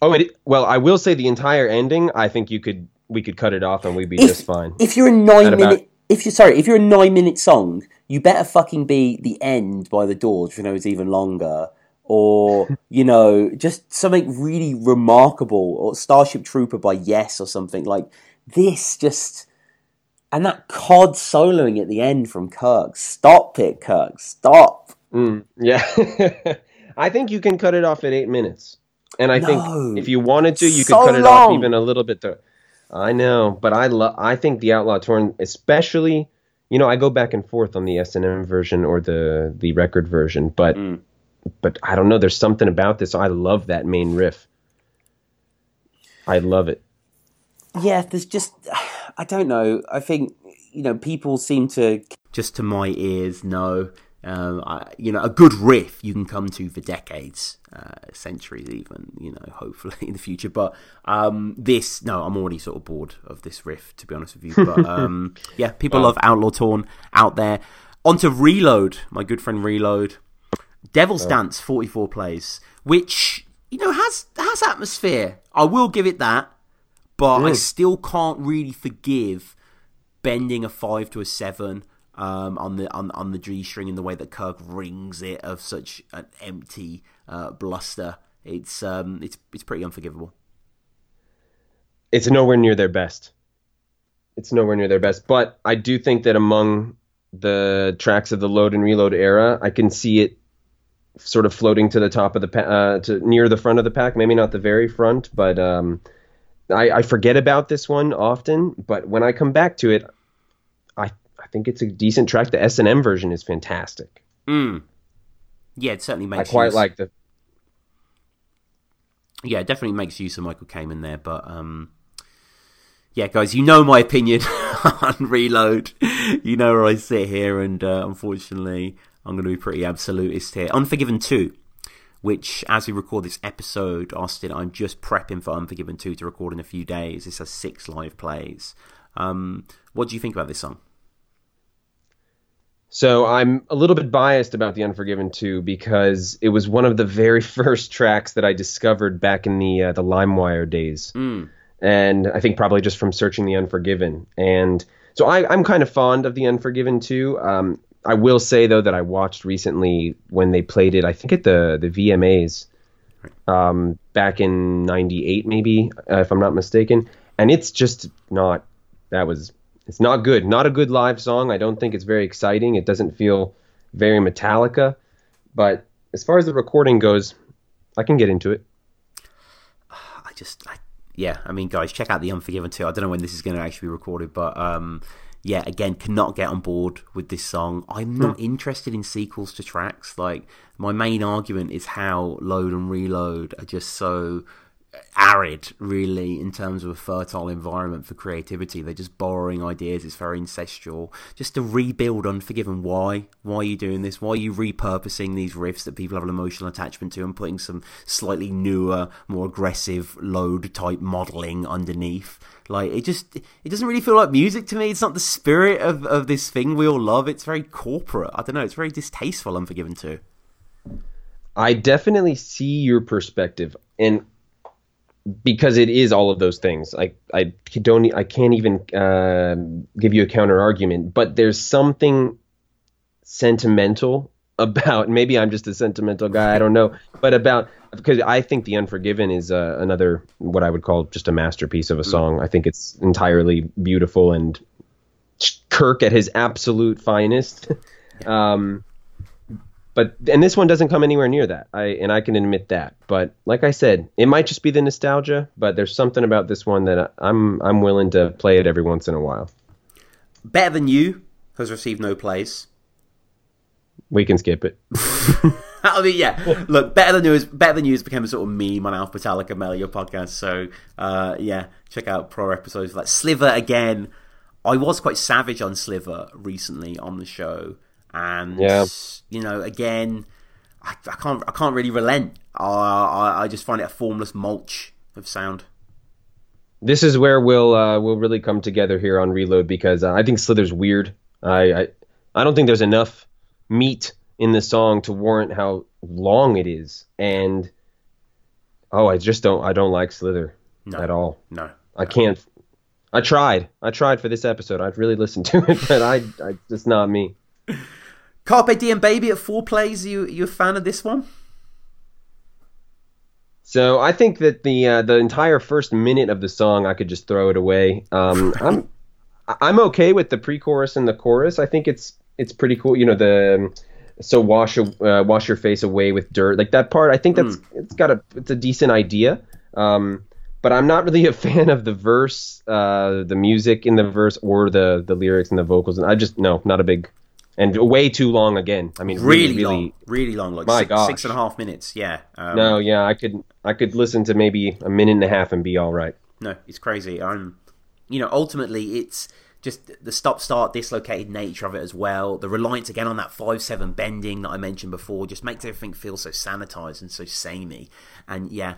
Speaker 2: Oh, it, well, I will say the entire ending. I think you could we could cut it off and we'd be just fine.
Speaker 1: If you're a nine minute, if you're sorry, if you're a nine minute song, you better fucking be the end by the Doors, if you know it's even longer, or <laughs> you know, just something really remarkable, or Starship Trooper by Yes or something like this. Just and that cod soloing at the end from Kirk. Stop it, Kirk. Stop.
Speaker 2: Mm, yeah, <laughs> I think you can cut it off at eight minutes. And I no, think if you wanted to, you so could cut it off even a little bit. There. I know, but I love. I think the Outlaw Torn, especially, you know, I go back and forth on the S and M version or the the record version, but mm. but I don't know. There's something about this. I love that main riff. I love it.
Speaker 1: Yeah, there's just I don't know. I think you know people seem to just to my ears know um, I, you know, a good riff you can come to for decades, uh, centuries, even. You know, hopefully <laughs> in the future. But um, this, no, I'm already sort of bored of this riff, to be honest with you. But <laughs> um, yeah, people love Outlaw Torn out there. On to Reload, my good friend Reload. Devil's oh. Dance, 44 plays, which you know has has atmosphere. I will give it that, but mm. I still can't really forgive bending a five to a seven um, on the on, on the G string in the way that Kirk rings it of such an empty uh, bluster. It's um, it's it's pretty unforgivable.
Speaker 2: It's nowhere near their best. It's nowhere near their best, but I do think that among the tracks of the load and reload era, I can see it sort of floating to the top of the pa- uh, to near the front of the pack. Maybe not the very front, but um, I, I forget about this one often. But when I come back to it, I I think it's a decent track. The S and M version is fantastic.
Speaker 1: Mm. Yeah, it certainly makes.
Speaker 2: I quite use... like the.
Speaker 1: Yeah, it definitely makes use of Michael Kamen there, but um, yeah, guys, you know my opinion <laughs> on Reload. You know where I sit here, and uh, unfortunately, I'm going to be pretty absolutist here. Unforgiven two, which as we record this episode, Austin, I'm just prepping for Unforgiven two to record in a few days. This has six live plays. Um, what do you think about this song?
Speaker 2: So I'm a little bit biased about The Unforgiven 2 because it was one of the very <laughs> first tracks that I discovered back in the uh, the LimeWire days,
Speaker 1: mm.
Speaker 2: and I think probably just from searching The Unforgiven. And so I, am kind of fond of The Unforgiven 2. Um, I will say though that I watched recently when they played it. I think at the the VMAs um, back in '98, maybe uh, if I'm not mistaken. And it's just not. That was it's not good. Not a good live song. I don't think it's very exciting. It doesn't feel very Metallica. But as far as the recording goes, I can get into it. <sighs>
Speaker 1: I just, I, yeah. I mean, guys, check out the Unforgiven too. I don't know when this is going to actually be recorded, but um, yeah, again, cannot get on board with this song. I'm not hmm. interested in sequels to tracks. Like my main argument is how Load and Reload are just so arid, really, in terms of a fertile environment for creativity. They're just borrowing ideas. It's very incestual. Just to rebuild Unforgiven. Why? Why are you doing this? Why are you repurposing these riffs that people have an emotional attachment to and putting some slightly newer, more aggressive load type modeling underneath? Like it just it doesn't really feel like music to me. It's not the spirit of, of this thing we all love. It's very corporate. I don't know. It's very distasteful. Unforgiven too.
Speaker 2: I definitely see your perspective, and because it is all of those things. I I don't I can't even uh, give you a counter argument, but there's something sentimental about. Maybe I'm just a sentimental guy. I don't know, but about because I think The Unforgiven is uh, another what I would call just a masterpiece of a song. I think it's entirely beautiful and Kirk at his absolute finest. <laughs> um, but and this one doesn't come anywhere near that. I and I can admit that. But like I said, it might just be the nostalgia, but there's something about this one that I'm I'm willing to play it every once in a while.
Speaker 1: Better than you has received no plays.
Speaker 2: We can skip it. <laughs>
Speaker 1: I mean, yeah. Look, better than news. Better than news became a sort of meme on Alphabetallica your podcast. So, uh, yeah, check out pro episodes like Slither again. I was quite savage on Slither recently on the show and yeah. you know, again, I, I, can't I can't really relent. I, I, I just find it a formless mulch of sound.
Speaker 2: This is where we'll uh, we'll really come together here on Reload because uh, I think Slither's weird. I, I I don't think there's enough meat in the song to warrant how long it is, and oh, I just don't I don't like Slither
Speaker 1: no,
Speaker 2: at all.
Speaker 1: No,
Speaker 2: I can't I tried. I tried for this episode. I'd really listened to it, <laughs> but I, I just not me. <laughs>
Speaker 1: Carpe Diem Baby at four plays. You you a fan of this one?
Speaker 2: So I think that the uh, the entire first minute of the song, I could just throw it away. Um, <laughs> I'm I'm okay with the pre-chorus and the chorus. I think it's it's pretty cool. You know the so wash uh, wash your face away with dirt like that part. I think that's mm. it's got a it's a decent idea. Um, but I'm not really <laughs> a fan of the verse, uh, the music in the verse, or the the lyrics and the vocals. And I just no, not a big, and way too long again. I mean,
Speaker 1: really,
Speaker 2: really
Speaker 1: long, really long, like my six, six and a half minutes. Yeah.
Speaker 2: Um, no, yeah, I could I could listen to maybe a minute and a half and be all right.
Speaker 1: No, it's crazy. I'm, you know, ultimately it's just the stop start dislocated nature of it as well. The reliance again on that five seven bending that I mentioned before just makes everything feel so sanitized and so samey. And yeah,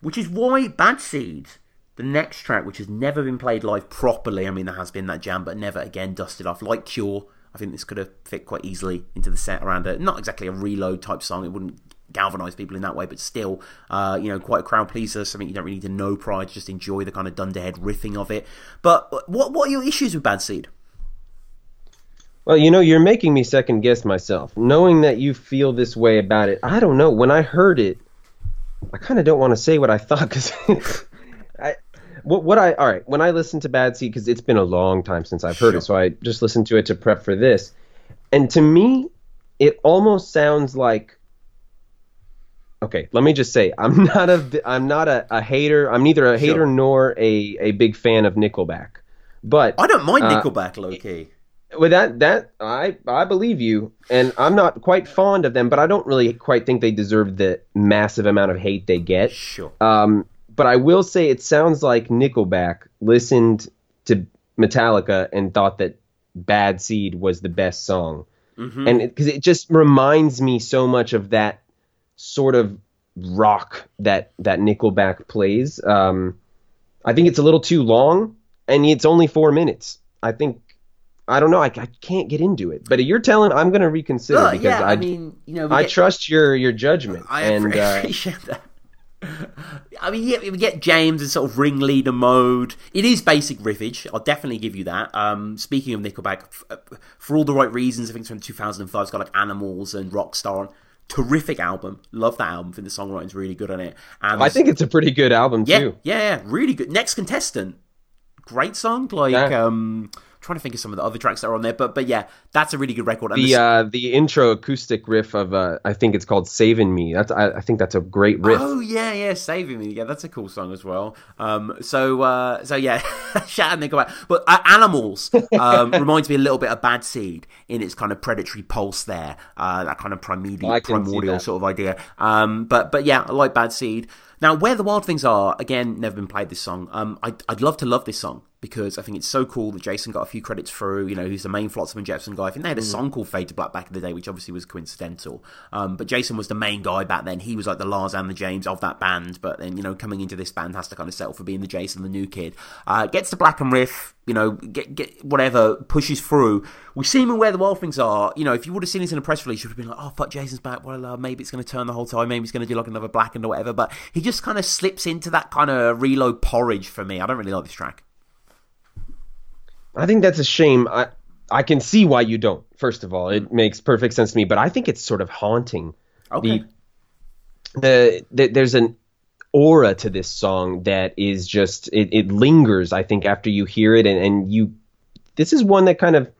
Speaker 1: which is why Bad Seed, the next track, which has never been played live properly, I mean, there has been that jam, but never again dusted off, like Cure. I think this could have fit quite easily into the set around it. Not exactly a reload type song, it wouldn't galvanize people in that way, but still, uh, you know, quite a crowd pleaser, something you don't really need to know prior to just enjoy the kind of dunderhead riffing of it. But what, what are your issues with Bad Seed?
Speaker 2: Well, you know, you're making me second guess myself. Knowing that you feel this way about it, I don't know. When I heard it, I kind of don't want to say what I thought because <laughs> what, what I all right when I listened to Bad Seed because it's been a long time since I've heard sure. it, so I just listened to it to prep for this, and to me, it almost sounds like. Okay, let me just say I'm <laughs> not a I'm not a, a hater. I'm neither a hater sure. nor a, a big fan of Nickelback, but
Speaker 1: I don't mind uh, Nickelback, uh, low key
Speaker 2: with that that I I believe you, and I'm not quite fond of them, but I don't really quite think they deserve the massive amount of hate they get.
Speaker 1: Sure.
Speaker 2: Um, but I will say it sounds like Nickelback listened to Metallica and thought that Bad Seed was the best song, mm-hmm. and because it, it just reminds me so much of that sort of rock that that Nickelback plays. Um, I think it's a little too long, and it's only four minutes. I think I don't know. I, I can't get into it. But you're telling I'm going to reconsider
Speaker 1: well,
Speaker 2: because
Speaker 1: yeah,
Speaker 2: I,
Speaker 1: I mean, you know,
Speaker 2: I get, trust your your judgment.
Speaker 1: I
Speaker 2: and,
Speaker 1: uh, appreciate uh, <laughs> that. <laughs> I mean, yeah, we get James in sort of ringleader mode. It is basic riffage. I'll definitely give you that. Um, speaking of Nickelback, uh, for all the right reasons, I think it's from 2005. It's got like Animals and Rockstar. Terrific album. Love that album. I think the songwriting's really good on it. And
Speaker 2: I think it's a pretty good album
Speaker 1: yeah,
Speaker 2: too.
Speaker 1: Yeah, yeah, really good. Next contestant, great song. Like, yeah. um, trying to think of some of the other tracks that are on there, but but yeah, that's a really good record.
Speaker 2: And the uh, the intro acoustic riff of uh, I think it's called "Saving Me." That's I, I, think that's a great riff.
Speaker 1: Oh yeah, yeah, "Saving Me." Yeah, that's a cool song as well. Um, so uh, so yeah, <laughs> shout out Nickelback. But uh, "Animals" um, <laughs> reminds me a little bit of Bad Seed in its kind of predatory pulse there, uh, that kind of primordial, primordial sort of idea. Um, but but yeah, I like Bad Seed. Now, where the wild things are, again, never been played this song. Um, I'd, I'd love to love this song because I think it's so cool that Jason got a few credits through. You know, he's the main Flotsam and Jetsam guy. I think they had a mm. song called Fade to Black back in the day, which obviously was coincidental. Um, but Jason was the main guy back then. He was like the Lars and the James of that band. But then, you know, coming into this band has to kind of settle for being the Jason, the new kid. Uh, gets to Blackened riff, you know, get, get whatever, pushes through. We see him in where the wild things are. You know, if you would have seen this in a press release, you would have been like, oh, fuck, Jason's back. Well, uh, maybe it's going to turn the whole time. Maybe he's going to do like another Blackened or whatever. But he just kind of slips into that kind of reload porridge for me. I don't really like this track.
Speaker 2: I think that's a shame. I I can see why you don't. First of all, it makes perfect sense to me, but I think it's sort of haunting.
Speaker 1: Okay.
Speaker 2: The, the, the there's an aura to this song that is just it, it lingers. I think after you hear it, and, and you, this is one that kind of.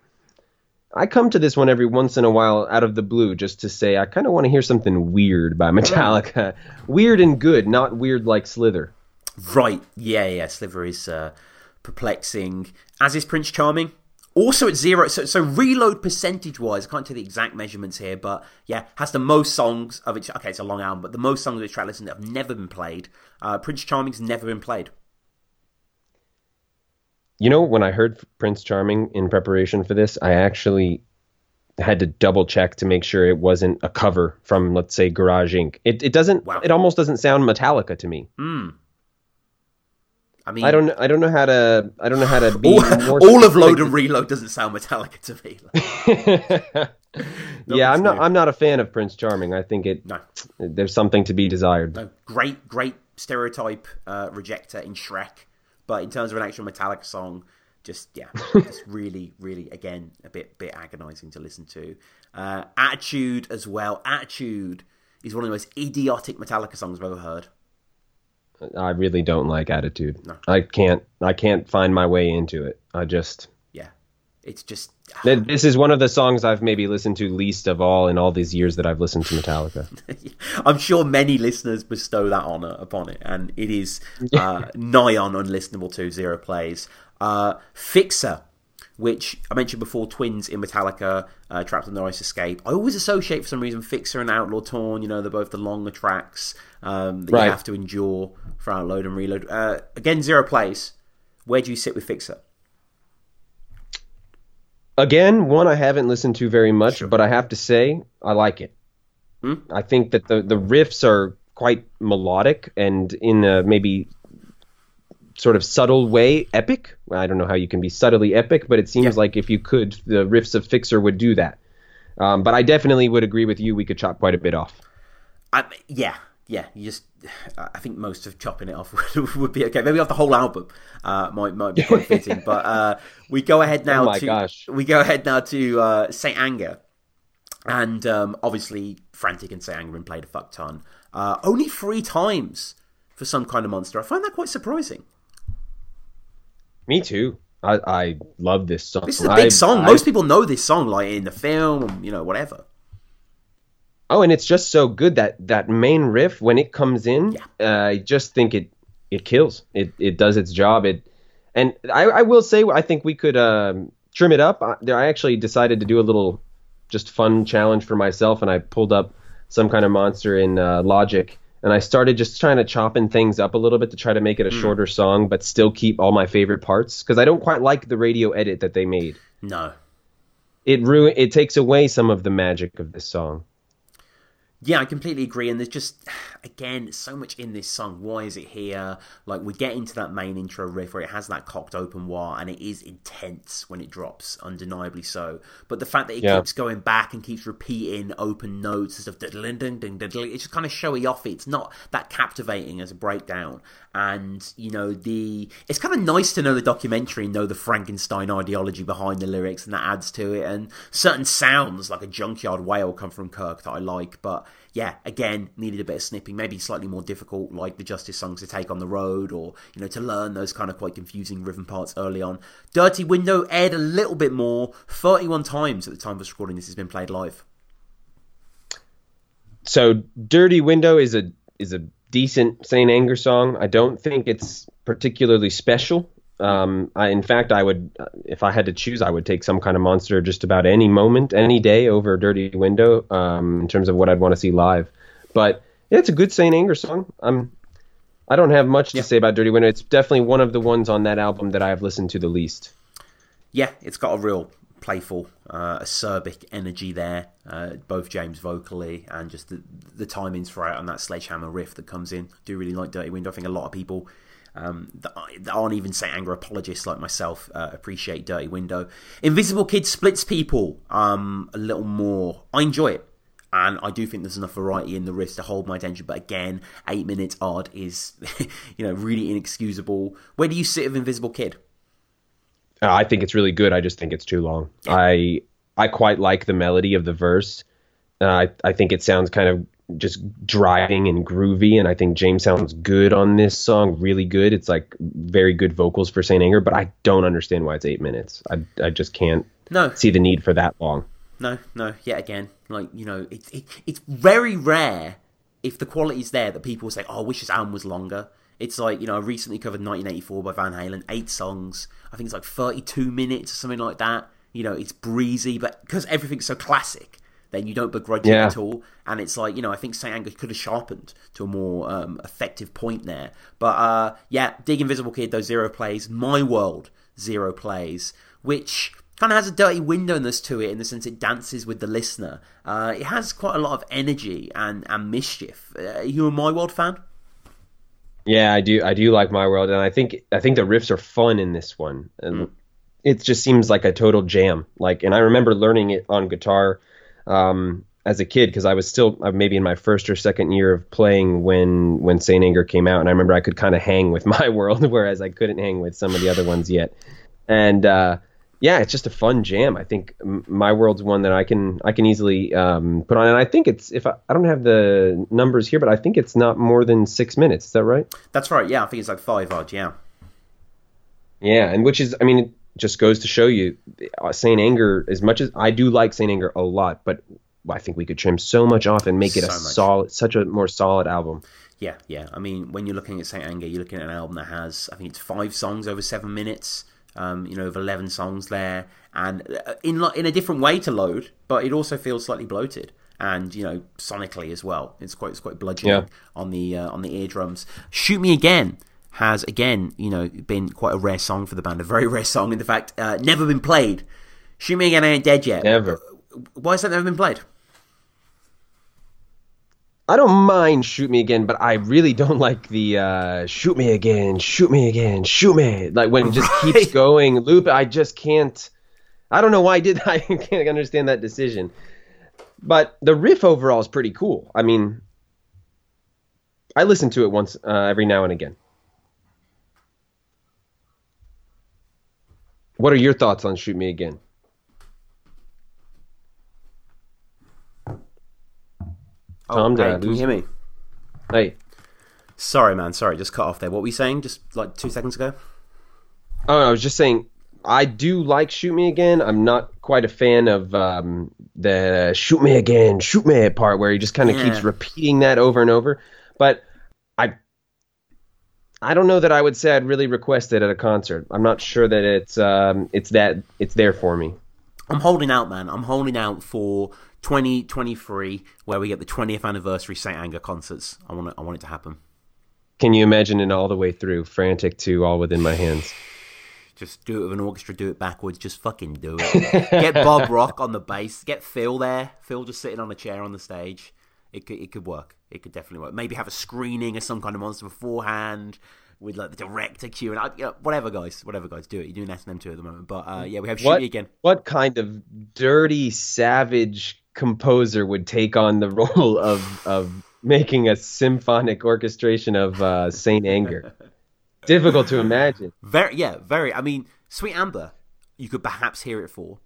Speaker 2: I come to this one every once in a while out of the blue just to say I kind of want to hear something weird by <laughs> Metallica. weird and good, not weird like Slither.
Speaker 1: Right. Yeah, yeah. Slither is uh, perplexing, as is Prince Charming. Also at zero, so, so reload percentage wise, I can't tell the exact measurements here, but yeah, has the most songs of its. Okay, it's a long album, but the most songs of its track list that have never been played. Uh, Prince Charming's never been played.
Speaker 2: You know, when I heard Prince Charming in preparation for this, I actually had to double check to make sure it wasn't a cover from, let's say, Garage Inc. It it doesn't. Wow. It almost doesn't sound Metallica to me.
Speaker 1: Hmm. I mean,
Speaker 2: I don't, I don't know how to, I don't know how to be
Speaker 1: all, <laughs> all of load and reload doesn't sound Metallica to
Speaker 2: me. <laughs> <laughs> yeah, I'm not, I'm not a fan of Prince Charming. I think it,
Speaker 1: no.
Speaker 2: there's something to be desired.
Speaker 1: No, great, great stereotype uh, rejector in Shrek. but in terms of an actual Metallica song, just yeah, just really, really again a bit bit agonizing to listen to. Uh, Attitude as well. Attitude is one of the most idiotic Metallica songs I've ever heard.
Speaker 2: I really don't like Attitude. No. I can't. I can't find my way into it. I just.
Speaker 1: Yeah, it's just.
Speaker 2: This is one of the songs I've maybe listened to least of all in all these years that I've listened to Metallica. <laughs>
Speaker 1: I'm sure many listeners bestow that honor upon it, and it is uh, <laughs> nigh on unlistenable to zero plays. Uh, Fixer which I mentioned before, twins in Metallica, uh, Trapped on the Ice Escape. I always associate for some reason Fixer and Outlaw Torn. You know, they're both the longer tracks um, that right. you have to endure for Outload and Reload. Uh, again, zero plays. Where do you sit with Fixer?
Speaker 2: Again, one I haven't listened to very much, sure. but I have to say I like it. Hmm? I think that the the riffs are quite melodic and in a maybe sort of subtle way epic. I don't know how you can be subtly epic, but it seems yeah. like if you could, the riffs of Fixer would do that. Um, but I definitely would agree with you. We could chop quite a bit off.
Speaker 1: I, yeah, yeah. You just, I think most of chopping it off would, <laughs> would be okay. Maybe off the whole album uh, might might be quite <laughs> fitting. but uh, we go ahead now.
Speaker 2: Oh my
Speaker 1: to,
Speaker 2: gosh!
Speaker 1: We go ahead now to uh, Saint Anger, and um, obviously Frantic and Saint Anger been played a fuck ton. Uh, only three times for some kind of monster. I find that quite surprising.
Speaker 2: Me too. I, I love this song.
Speaker 1: This is a big I, song. I, Most people know this song, like in the film, you know, whatever.
Speaker 2: Oh, and it's just so good that that main riff when it comes in, yeah. uh, I just think it it kills. It it does its job. It and I, I will say I think we could um, trim it up. I, I actually decided to do a little just fun challenge for myself, and I pulled up some kind of monster in uh, Logic and I started just trying to chopping things up a little bit to try to make it a mm. shorter song, but still keep all my favorite parts because I don't quite like the radio edit that they made.
Speaker 1: No,
Speaker 2: it ruin it takes away some of the magic of this song.
Speaker 1: Yeah, I completely agree. And there's just, <sighs> again, so much in this song. Why is it here? Like, we get into that main intro riff where it has that cocked open wah, and it is intense when it drops, undeniably so. But the fact that it yeah. keeps going back and keeps repeating open notes and stuff, it's just kind of showy off. It's not that captivating as a breakdown. And, you know, the it's kind of nice to know the documentary and know the Frankenstein ideology behind the lyrics, and that adds to it. And certain sounds, like a junkyard wail, come from Kirk that I like. But yeah, again, needed a bit of snipping, maybe slightly more difficult, like the Justice songs to take on the road, or you know, to learn those kind of quite confusing rhythm parts early on. Dirty Window aired a little bit more, 31 times at the time of recording. This has been played live.
Speaker 2: So, Dirty Window is a is a decent Saint Anger song. I don't think it's particularly special. Um, I, in fact, I would, if I had to choose, I would take some kind of monster just about any moment, any day over Dirty Window um, in terms of what I'd want to see live. But yeah, it's a good Saint Anger song. I'm, I don't have much to say about Dirty Window. It's definitely one of the ones on that album that I have listened to the least.
Speaker 1: Yeah, it's got a real playful, uh, acerbic energy there, uh, both James vocally and just the the timings throughout and that sledgehammer riff that comes in. do really like Dirty Window. I think a lot of people um, that, that, aren't even Saint Anger apologists like myself uh, appreciate Dirty Window. Invisible Kid splits people um, a little more. I enjoy it. And I do think there's enough variety in the riffs to hold my attention. But again, eight minutes odd is, <laughs> you know, really inexcusable. Where do you sit with Invisible Kid?
Speaker 2: Uh, I think it's really good. I just think it's too long. Yeah. I I quite like the melody of the verse. Uh, I I think it sounds kind of just driving and groovy, and I think James sounds good on this song, really good. It's like very good vocals for Saint Anger, but I don't understand why it's eight minutes. I I just can't
Speaker 1: no.
Speaker 2: see the need for that long.
Speaker 1: No, no. Yet again, like you know, it's it, it's very rare if the quality's there that people say, "Oh, I wish this album was longer." It's like, you know, I recently covered 1984 by Van Halen, eight songs. I think it's like 32 minutes or something like that. You know, it's breezy, but because everything's so classic, then you don't begrudge yeah. it at all. And it's like, you know, I think. Anger could have sharpened to a more um, effective point there. But uh, yeah, Dig Invisible Kid, those zero plays. My World, zero plays, which kind of has a dirty windowiness to it in the sense it dances with the listener. Uh, it has quite a lot of energy and, and mischief. Uh, are you a My World fan?
Speaker 2: Yeah, I do. I do like My World, and I think I think the riffs are fun in this one, and mm. it just seems like a total jam. Like, and I remember learning it on guitar. Um, as a kid because I was still uh, maybe in my first or second year of playing when when Saint Anger came out, and I remember I could kind of hang with <laughs> my world, <laughs> whereas I couldn't hang with some of the other ones yet. And uh, yeah, it's just a fun jam. I think my world's one that I can I can easily um, put on, and I think it's if I, I don't have the numbers here, but I think it's not more than six minutes. Is that right?
Speaker 1: That's right. Yeah, I think it's like five odd. Yeah.
Speaker 2: Yeah, and which is I mean. Just goes to show you, uh, Saint Anger. As much as I do like Saint Anger a lot, but I think we could trim so much off and make it so a much. solid, such a more solid album.
Speaker 1: Yeah, yeah. I mean, when you're looking at Saint Anger, you're looking at an album that has, I think it's five songs over seven minutes. Um, you know, of eleven songs there, and uh, in in a different way to Load, but it also feels slightly bloated and you know sonically as well. It's quite it's quite bludgeoning yeah. on the uh, on the eardrums. Shoot Me Again has again you know been quite a rare song for the band, a very <laughs> rare song. In the fact, uh, never been played. Shoot Me Again I ain't dead yet.
Speaker 2: Never.
Speaker 1: Why has that never been played?
Speaker 2: I don't mind shoot me again, but I really don't <laughs> like the uh, shoot me again, shoot me again, shoot me. Like when it just <laughs> right. keeps going, loop. I just can't. I don't know why I did. I can't understand that decision. But the riff overall is pretty cool. I mean, I listen to it once uh, every now and again. What are your thoughts on Shoot Me Again?
Speaker 1: Oh, Tom, hey, can you hear me?
Speaker 2: Hey.
Speaker 1: Sorry, man. Sorry, just cut off there. What were you saying just like two seconds ago?
Speaker 2: Oh, I was just saying I do like Shoot Me Again. I'm not quite a fan of um, the Shoot Me Again, Shoot Me part where he just kind of yeah. keeps repeating that over and over. But I I don't know that I would say I'd really request it at a concert. I'm not sure that it's um, it's that it's there for me.
Speaker 1: I'm holding out, man. I'm holding out for 2023, where we get the 20th anniversary Saint Anger concerts. I want it, I want it to happen.
Speaker 2: Can you imagine it all the way through, frantic to all within my hands? <sighs>
Speaker 1: Just do it with an orchestra, do it backwards, just fucking do it. get Bob <laughs> Rock on the bass, get Phil there, Phil just sitting on a chair on the stage. It could, it could work. It could definitely work. Maybe have a screening of some kind of monster beforehand with like the director cue and you know, whatever, guys. Whatever, guys. Do it. You're doing S and M two at the moment, but uh, yeah, we have Shoot again.
Speaker 2: What kind of dirty, savage composer would take on the <laughs> role of of making a symphonic orchestration of uh, Saint Anger. Difficult to imagine.
Speaker 1: Very, yeah, very. I mean, Sweet Amber, you could perhaps hear it for.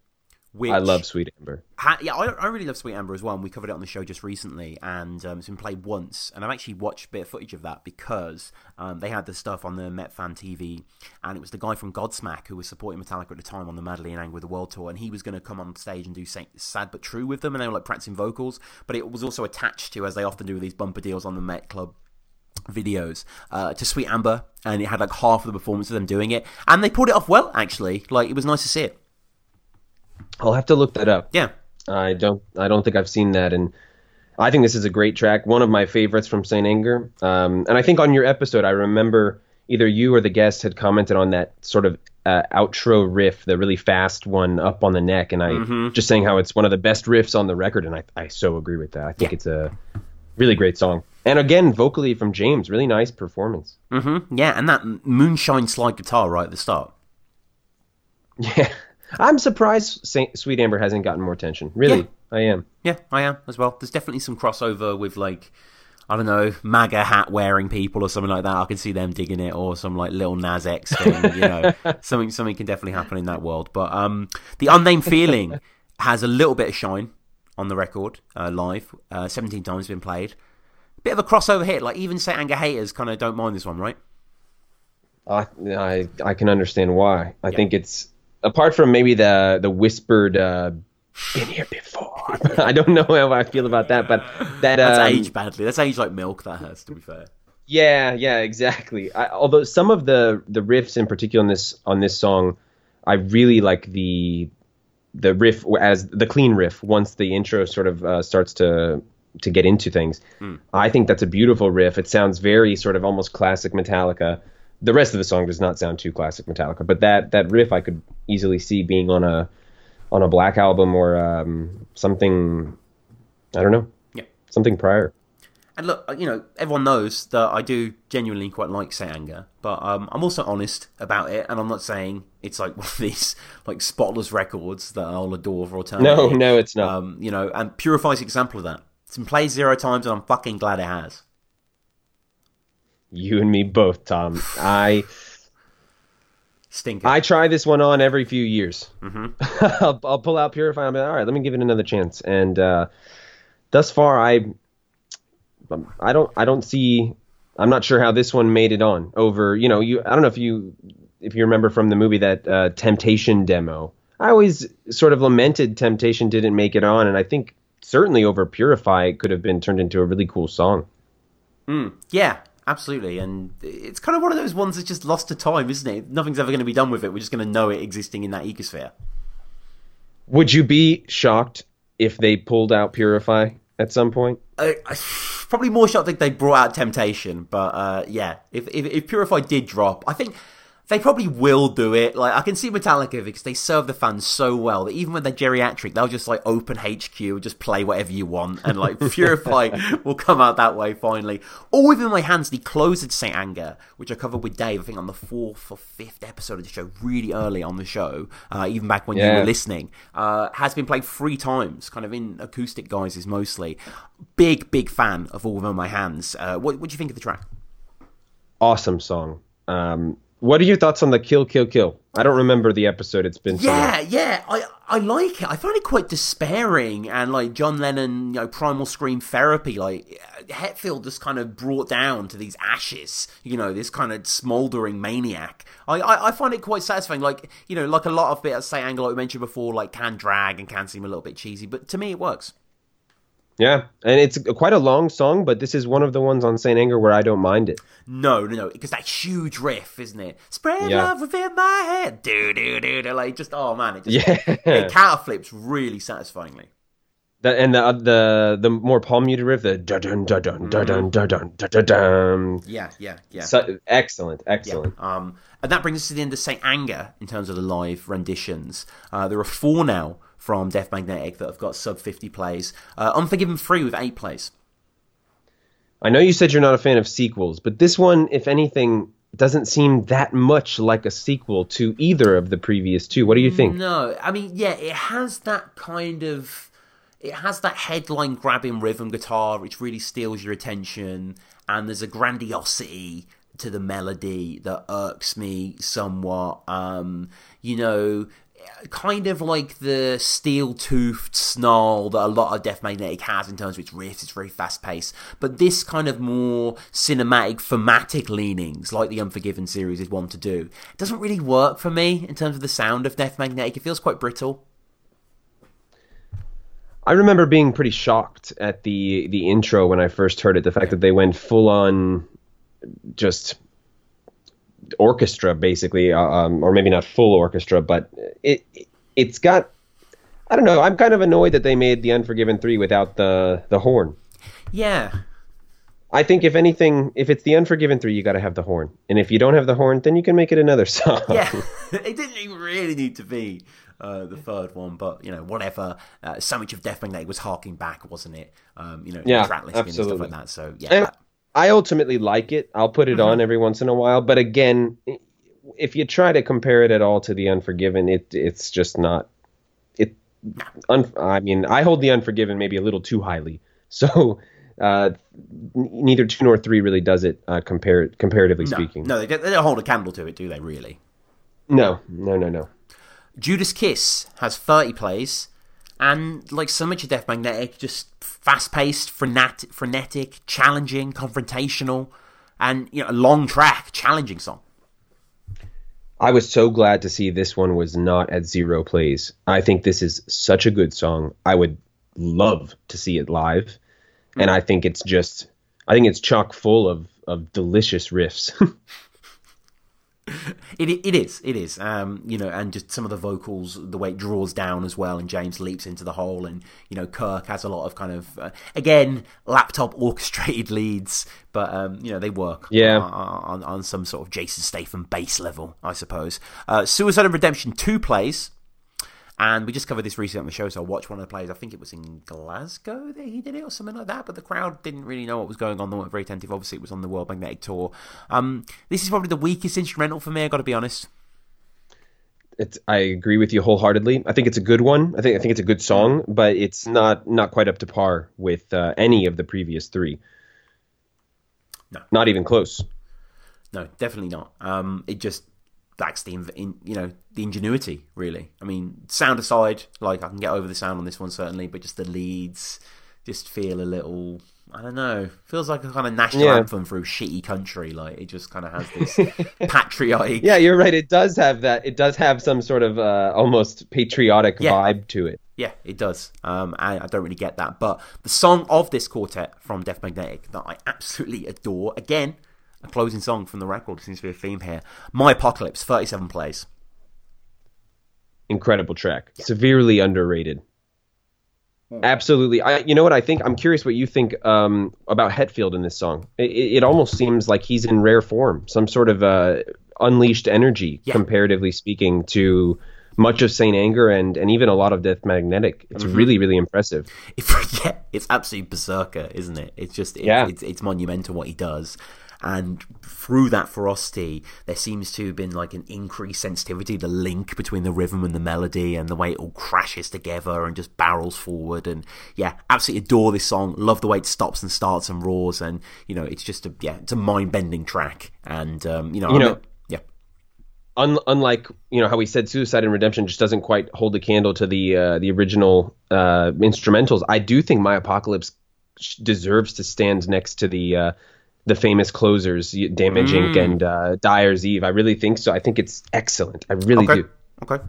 Speaker 2: Which I love Sweet Amber.
Speaker 1: Ha, yeah, I, I, really love Sweet Amber as well. And we covered it on the show just recently, and um, it's been played once. And I've actually watched a bit of footage of that because um, they had the stuff on the Met Fan TV, and it was the guy from Godsmack who was supporting Metallica at the time on the Madly in Anger the World tour, and he was going to come on stage and do Sad but True with them, and they were like practicing vocals. But it was also attached to, as they often do with these bumper deals on the Met Club videos uh, to Sweet Amber, and it had like half of the performance of them doing it, and they pulled it off well. Actually, like it was nice to see it.
Speaker 2: I'll have to look that up.
Speaker 1: Yeah.
Speaker 2: I don't I don't think I've seen that and I think this is a great track, one of my favorites from Saint Anger. Um, and I think on your episode, I remember either you or the guest had commented on that sort of uh, outro riff, the really fast one up on the neck, and I mm-hmm. just saying how it's one of the best riffs on the record, and I, I so agree with that. I think yeah. it's a really great song. And again, vocally from James, really nice performance.
Speaker 1: Mm-hmm. Yeah, and that moonshine slide guitar right at the start. <laughs>
Speaker 2: Yeah. I'm surprised Saint, Sweet Amber hasn't gotten more attention. Really, yeah. I am.
Speaker 1: Yeah, I am as well. There's definitely some crossover with like I don't know MAGA hat wearing people or something like that. I can see them digging it, or some like Lil Nas X <laughs> thing. you know, something something can definitely happen in that world. But um, the unnamed feeling <laughs> has a little bit of shine on the record uh, live. Uh, 17 times been played. Bit of a crossover hit. Like even Saint Anger haters kind of don't mind this one, right?
Speaker 2: I I I can understand why. I yeah. think it's apart from maybe the the whispered uh, "been here before." <laughs> I don't know how I feel about that, but that
Speaker 1: that's
Speaker 2: um,
Speaker 1: aged badly. That's aged like milk. That has to be fair.
Speaker 2: Yeah, yeah, exactly. I, although some of the the riffs in particular on this on this song, I really like the the riff as the clean riff once the intro sort of uh, starts to to get into things. Mm. I think that's a beautiful riff. It sounds very sort of almost classic Metallica the rest of the song does not sound too classic Metallica, but that that riff I could easily see being on a on a Black album or um, something. I don't know.
Speaker 1: Yeah,
Speaker 2: something prior.
Speaker 1: and look, you know, everyone knows that I do genuinely quite like Saint Anger, but um, I'm also honest about it, and I'm not saying it's like <laughs> one of these like spotless records that I'll adore for eternity.
Speaker 2: No, no, it's not.
Speaker 1: Um, you know, and Purify's example of that. It's been played zero times, and I'm fucking glad it has.
Speaker 2: You and me both, Tom. I
Speaker 1: stink.
Speaker 2: I try this one on every few years.
Speaker 1: Mm-hmm. <laughs>
Speaker 2: I'll, I'll pull out Purify. I'm like, all right, let me give it another chance. And uh, thus far, I I don't I don't see. I'm not sure how this one made it on over. You know, you I don't know if you if you remember from the movie that uh, Temptation demo. I always sort of lamented Temptation didn't make it on, and I think certainly over Purify it could have been turned into a really cool song.
Speaker 1: Mm, yeah, absolutely. And it's kind of one of those ones that's just lost to time, isn't it? Nothing's ever going to be done with it. We're just going to know it existing in that ecosphere.
Speaker 2: Would you be shocked if they pulled out Purify at some point?
Speaker 1: Uh, probably more shocked if they brought out Temptation, but uh, yeah, if, if, if Purify did drop, I think they probably will do it. Like I can see Metallica because they serve the fans so well that even when they're geriatric, they'll just like open HQ and just play whatever you want, and like <laughs> Purify will come out that way finally. All within my hands, the closer to Saint Anger, which I covered with Dave, I think on the fourth or fifth episode of the show, really early on the show, uh, even back when yeah. you were listening, uh, has been played three times, kind of in acoustic guises mostly. Big, big fan of All Within My Hands. Uh, what, what do you think of the track?
Speaker 2: Awesome song. Um, what are your thoughts on the kill, kill, kill? I don't remember the episode. It's been so
Speaker 1: yeah, yeah. I I like it. I find it quite despairing and like John Lennon, you know, primal scream therapy. Like Hetfield just kind of brought down to these ashes. You know, this kind of smoldering maniac. I, I, I find it quite satisfying. Like you know, like a lot of bits, Saint Anger, like we mentioned before, like can drag and can seem a little bit cheesy, but to me it works.
Speaker 2: Yeah, and it's quite a long song, but this is one of the ones on Saint Anger where I don't mind it.
Speaker 1: No, no, no, because that huge riff, isn't it? Spread yeah. love within my head, do do do do, like just oh man, it just yeah, it counter flips really satisfyingly.
Speaker 2: The, and the uh, the the more palm muted riff, the da dun da dun da dun da dun da da dun.
Speaker 1: Yeah, yeah, yeah.
Speaker 2: So, excellent, excellent.
Speaker 1: Yeah. Um, and that brings us to the end of Saint Anger in terms of the live renditions. Uh, there are four now from Death Magnetic that have got sub 50 plays. Uh, Unforgiven 3 with 8 plays.
Speaker 2: I know you said you're not a fan of sequels, but this one, if anything, doesn't seem that much like a sequel to either of the previous two. What do you think?
Speaker 1: No, I mean, yeah, it has that kind of. It has that headline grabbing rhythm guitar which really steals your attention, and there's a grandiosity to the melody that irks me somewhat. Um, you know, kind of like the steel toothed snarl that a lot of Death Magnetic has in terms of its riffs. It's very fast paced, but this kind of more cinematic, thematic leanings, like the Unforgiven series is one to do, doesn't really work for me in terms of the sound of Death Magnetic. It feels quite brittle.
Speaker 2: I remember being pretty shocked at the the intro when I first heard it. The fact that they went full on, just orchestra basically, uh, um, or maybe not full orchestra, but it it's got. I don't know. I'm kind of annoyed that they made the Unforgiven three without the the horn.
Speaker 1: Yeah.
Speaker 2: I think if anything, if it's the Unforgiven three, you got to have the horn, and if you don't have the horn, then you can make it another <laughs> song.
Speaker 1: Yeah, <laughs> it didn't even really need to be uh, the third one, but you know, whatever. Uh, so much of Death Magnetic was harking back, wasn't it? Um, you know,
Speaker 2: yeah, absolutely. and
Speaker 1: stuff like that. So yeah. And
Speaker 2: I ultimately like it. I'll put it mm-hmm. on every once in a while, but again, if you try to compare it at all to the Unforgiven, it it's just not. It. Un, I mean, I hold the Unforgiven maybe a little too highly, <laughs> so. Uh, neither two nor three really does it uh, compar- comparatively
Speaker 1: no,
Speaker 2: speaking.
Speaker 1: No, they don't, they don't hold a candle to it, do they? Really?
Speaker 2: No, no, no, no.
Speaker 1: Judas Kiss has 30 plays, and like so much of Death Magnetic, just fast paced, frenetic, frenetic, challenging, confrontational, and you know, a long track, challenging song.
Speaker 2: I was so glad to see this one was not at zero plays. I think this is such a good song. I would love to see it live. Mm. And I think it's just I think it's chock full of of delicious riffs. <laughs> <laughs>
Speaker 1: It it is it is. Um, you know and just some of the vocals the way it draws down as well and James leaps into the hole and you know Kirk has a lot of kind of uh, again laptop <laughs> orchestrated leads but um, you know they work
Speaker 2: yeah.
Speaker 1: on, on, on, some sort of Jason Statham bass level I suppose. Uh, Suicide and Redemption two plays And we just covered this recently on the show, so I watched one of the plays. I think it was in Glasgow that he did it or something like that, but the crowd didn't really know what was going on. They weren't very attentive. Obviously, it was on the World Magnetic Tour. Um, this is probably the weakest instrumental for me, i got to be honest.
Speaker 2: It's, I agree with you wholeheartedly. I think it's a good one. I think I think it's a good song, but it's not not quite up to par with uh, any of the previous three.
Speaker 1: No,
Speaker 2: not even close.
Speaker 1: No, definitely not. Um, it just lacks the in, you know the ingenuity really. I mean, sound aside, like I can get over the sound on this one certainly, but just the leads just feel a little. I don't know. Feels like a kind of national yeah. anthem through shitty country. Like it just kind of has this <laughs> patriotic.
Speaker 2: Yeah, you're right. It does have that. It does have some sort of uh, almost patriotic yeah. vibe to it.
Speaker 1: Yeah, it does. Um, I, I don't really get that, but the song of this quartet from Death Magnetic that I absolutely adore. Again, a closing song from the record seems to be a theme here. My Apocalypse, 37 plays.
Speaker 2: Incredible track. Yeah. Severely underrated. Hmm. Absolutely. I, you know what I think? I'm curious what you think um, about Hetfield in this song. It, it, almost seems like he's in rare form, some sort of uh, unleashed energy, yeah. comparatively speaking, to much of Saint Anger and and even a lot of Death Magnetic. It's mm-hmm. really really impressive.
Speaker 1: If, <laughs> yeah, it's absolutely berserker, isn't it? It's just it, yeah. it's, it's monumental what he does. And through that ferocity, there seems to have been like an increased sensitivity, the link between the rhythm and the melody, and the way it all crashes together and just barrels forward. And yeah, absolutely adore this song. Love the way it stops and starts and roars. And you know, it's just a yeah, it's a mind bending track. And um, you know,
Speaker 2: you know. Yeah. unlike you know how we said suicide and redemption just doesn't quite hold a candle to the uh, the original uh, instrumentals i do think my apocalypse deserves to stand next to the uh, the famous closers, Damage mm. Inc. and uh, Dyer's Eve. I really think so. I think it's excellent. I really
Speaker 1: okay.
Speaker 2: do.
Speaker 1: Okay.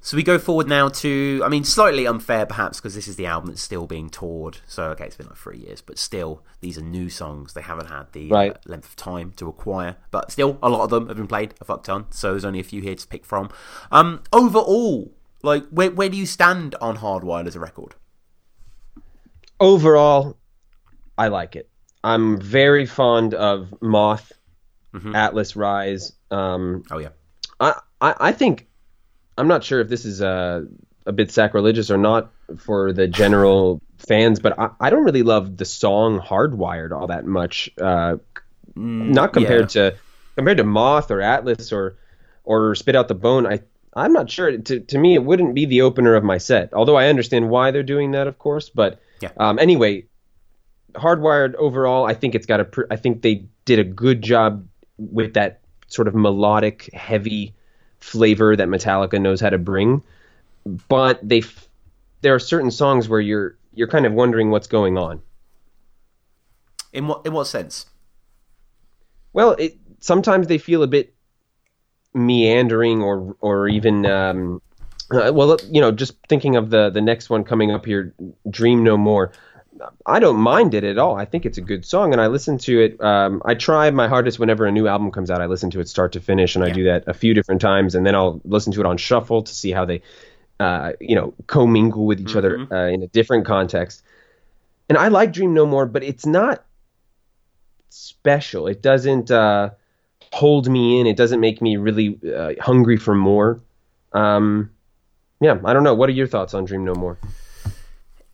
Speaker 1: So we go forward now to, I mean, slightly unfair perhaps because this is the album that's still being toured. So, okay, it's been like three years, but still, these are new songs. They haven't had the right. uh, length of time to acquire, but still, a lot of them have been played a fuck ton. So there's only a few here to pick from. Um, overall, like, where, where do you stand on Hardwired as a record?
Speaker 2: Overall, I like it. I'm very fond of Moth, mm-hmm. Atlas Rise. Um,
Speaker 1: oh yeah,
Speaker 2: I, I, I think I'm not sure if this is a a bit sacrilegious or not for the general <laughs> fans, but I, I don't really love the song Hardwired all that much. Uh, mm, not compared yeah. to compared to Moth or Atlas or or Spit Out the Bone. I I'm not sure. To to me, it wouldn't be the opener of my set. Although I understand why they're doing that, of course. But
Speaker 1: yeah.
Speaker 2: um, anyway, Hardwired overall, I think it's got a. Pr- I think they did a good job with that sort of melodic, heavy flavor that Metallica knows how to bring. But they, f- there are certain songs where you're you're kind of wondering what's going on.
Speaker 1: In what in what sense?
Speaker 2: Well, it, sometimes they feel a bit meandering or or even um, uh, well, you know, just thinking of the the next one coming up here, Dream No More. I don't mind it at all. I think it's a good song, and I listen to it. Um, I try my hardest whenever a new album comes out. I listen to it start to finish, and yeah. I do that a few different times, and then I'll listen to it on shuffle to see how they, uh, you know, commingle with each mm-hmm. other uh, in a different context. And I like Dream No More, but it's not special. It doesn't uh, hold me in. It doesn't make me really uh, hungry for more. Um, yeah, I don't know. What are your thoughts on Dream No More?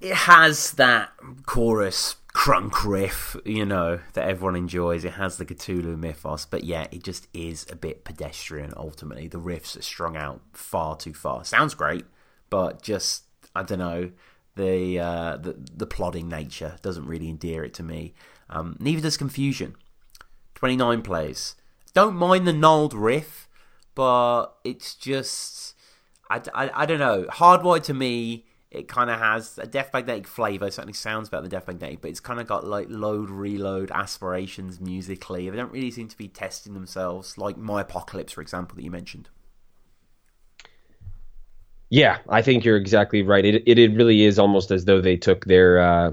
Speaker 1: It has that chorus crunk riff, you know, that everyone enjoys. It has the Cthulhu mythos, but yeah, it just is a bit pedestrian ultimately. The riffs are strung out far too far. Sounds great, but just I don't know, the uh, the the plodding nature doesn't really endear it to me. Um, neither does Confusion. 29 plays. Don't mind the gnarled riff, but it's just I, I, I don't know. Hardwired to me it kind of has a Death Magnetic flavour. Certainly sounds better than Death Magnetic, but it's kind of got like load reload aspirations musically. They don't really seem to be testing themselves, like My Apocalypse, for example, that you mentioned.
Speaker 2: Yeah, I think you're exactly right. It it, it really is almost as though they took their uh,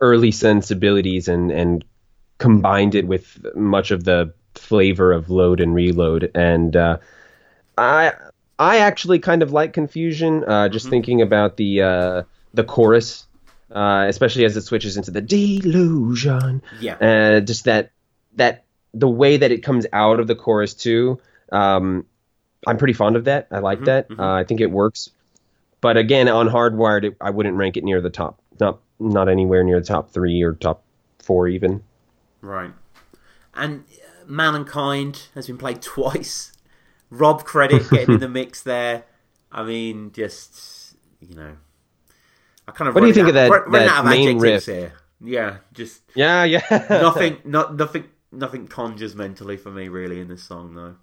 Speaker 2: early sensibilities and and combined it with much of the flavor of load and reload. And uh, I I actually kind of like confusion. Uh, just mm-hmm. thinking about the uh, the chorus, uh, especially as it switches into the delusion.
Speaker 1: Yeah.
Speaker 2: Uh, just that that the way that it comes out of the chorus too. Um, I'm pretty fond of that. I like mm-hmm, that. Mm-hmm. Uh, I think it works. but again, on Hardwired, it, I wouldn't rank it near the top. Not not anywhere near the top three or top four even.
Speaker 1: Right. And Mankind has been played <laughs> twice. Rob Credit getting in the <laughs> mix there. I mean, just you know, I kind of.
Speaker 2: What do you think
Speaker 1: out,
Speaker 2: of that,
Speaker 1: run,
Speaker 2: that
Speaker 1: out of
Speaker 2: main riff?
Speaker 1: Here. Yeah, just
Speaker 2: yeah, yeah.
Speaker 1: nothing, <laughs> not nothing, nothing conjures mentally for me really in this song though.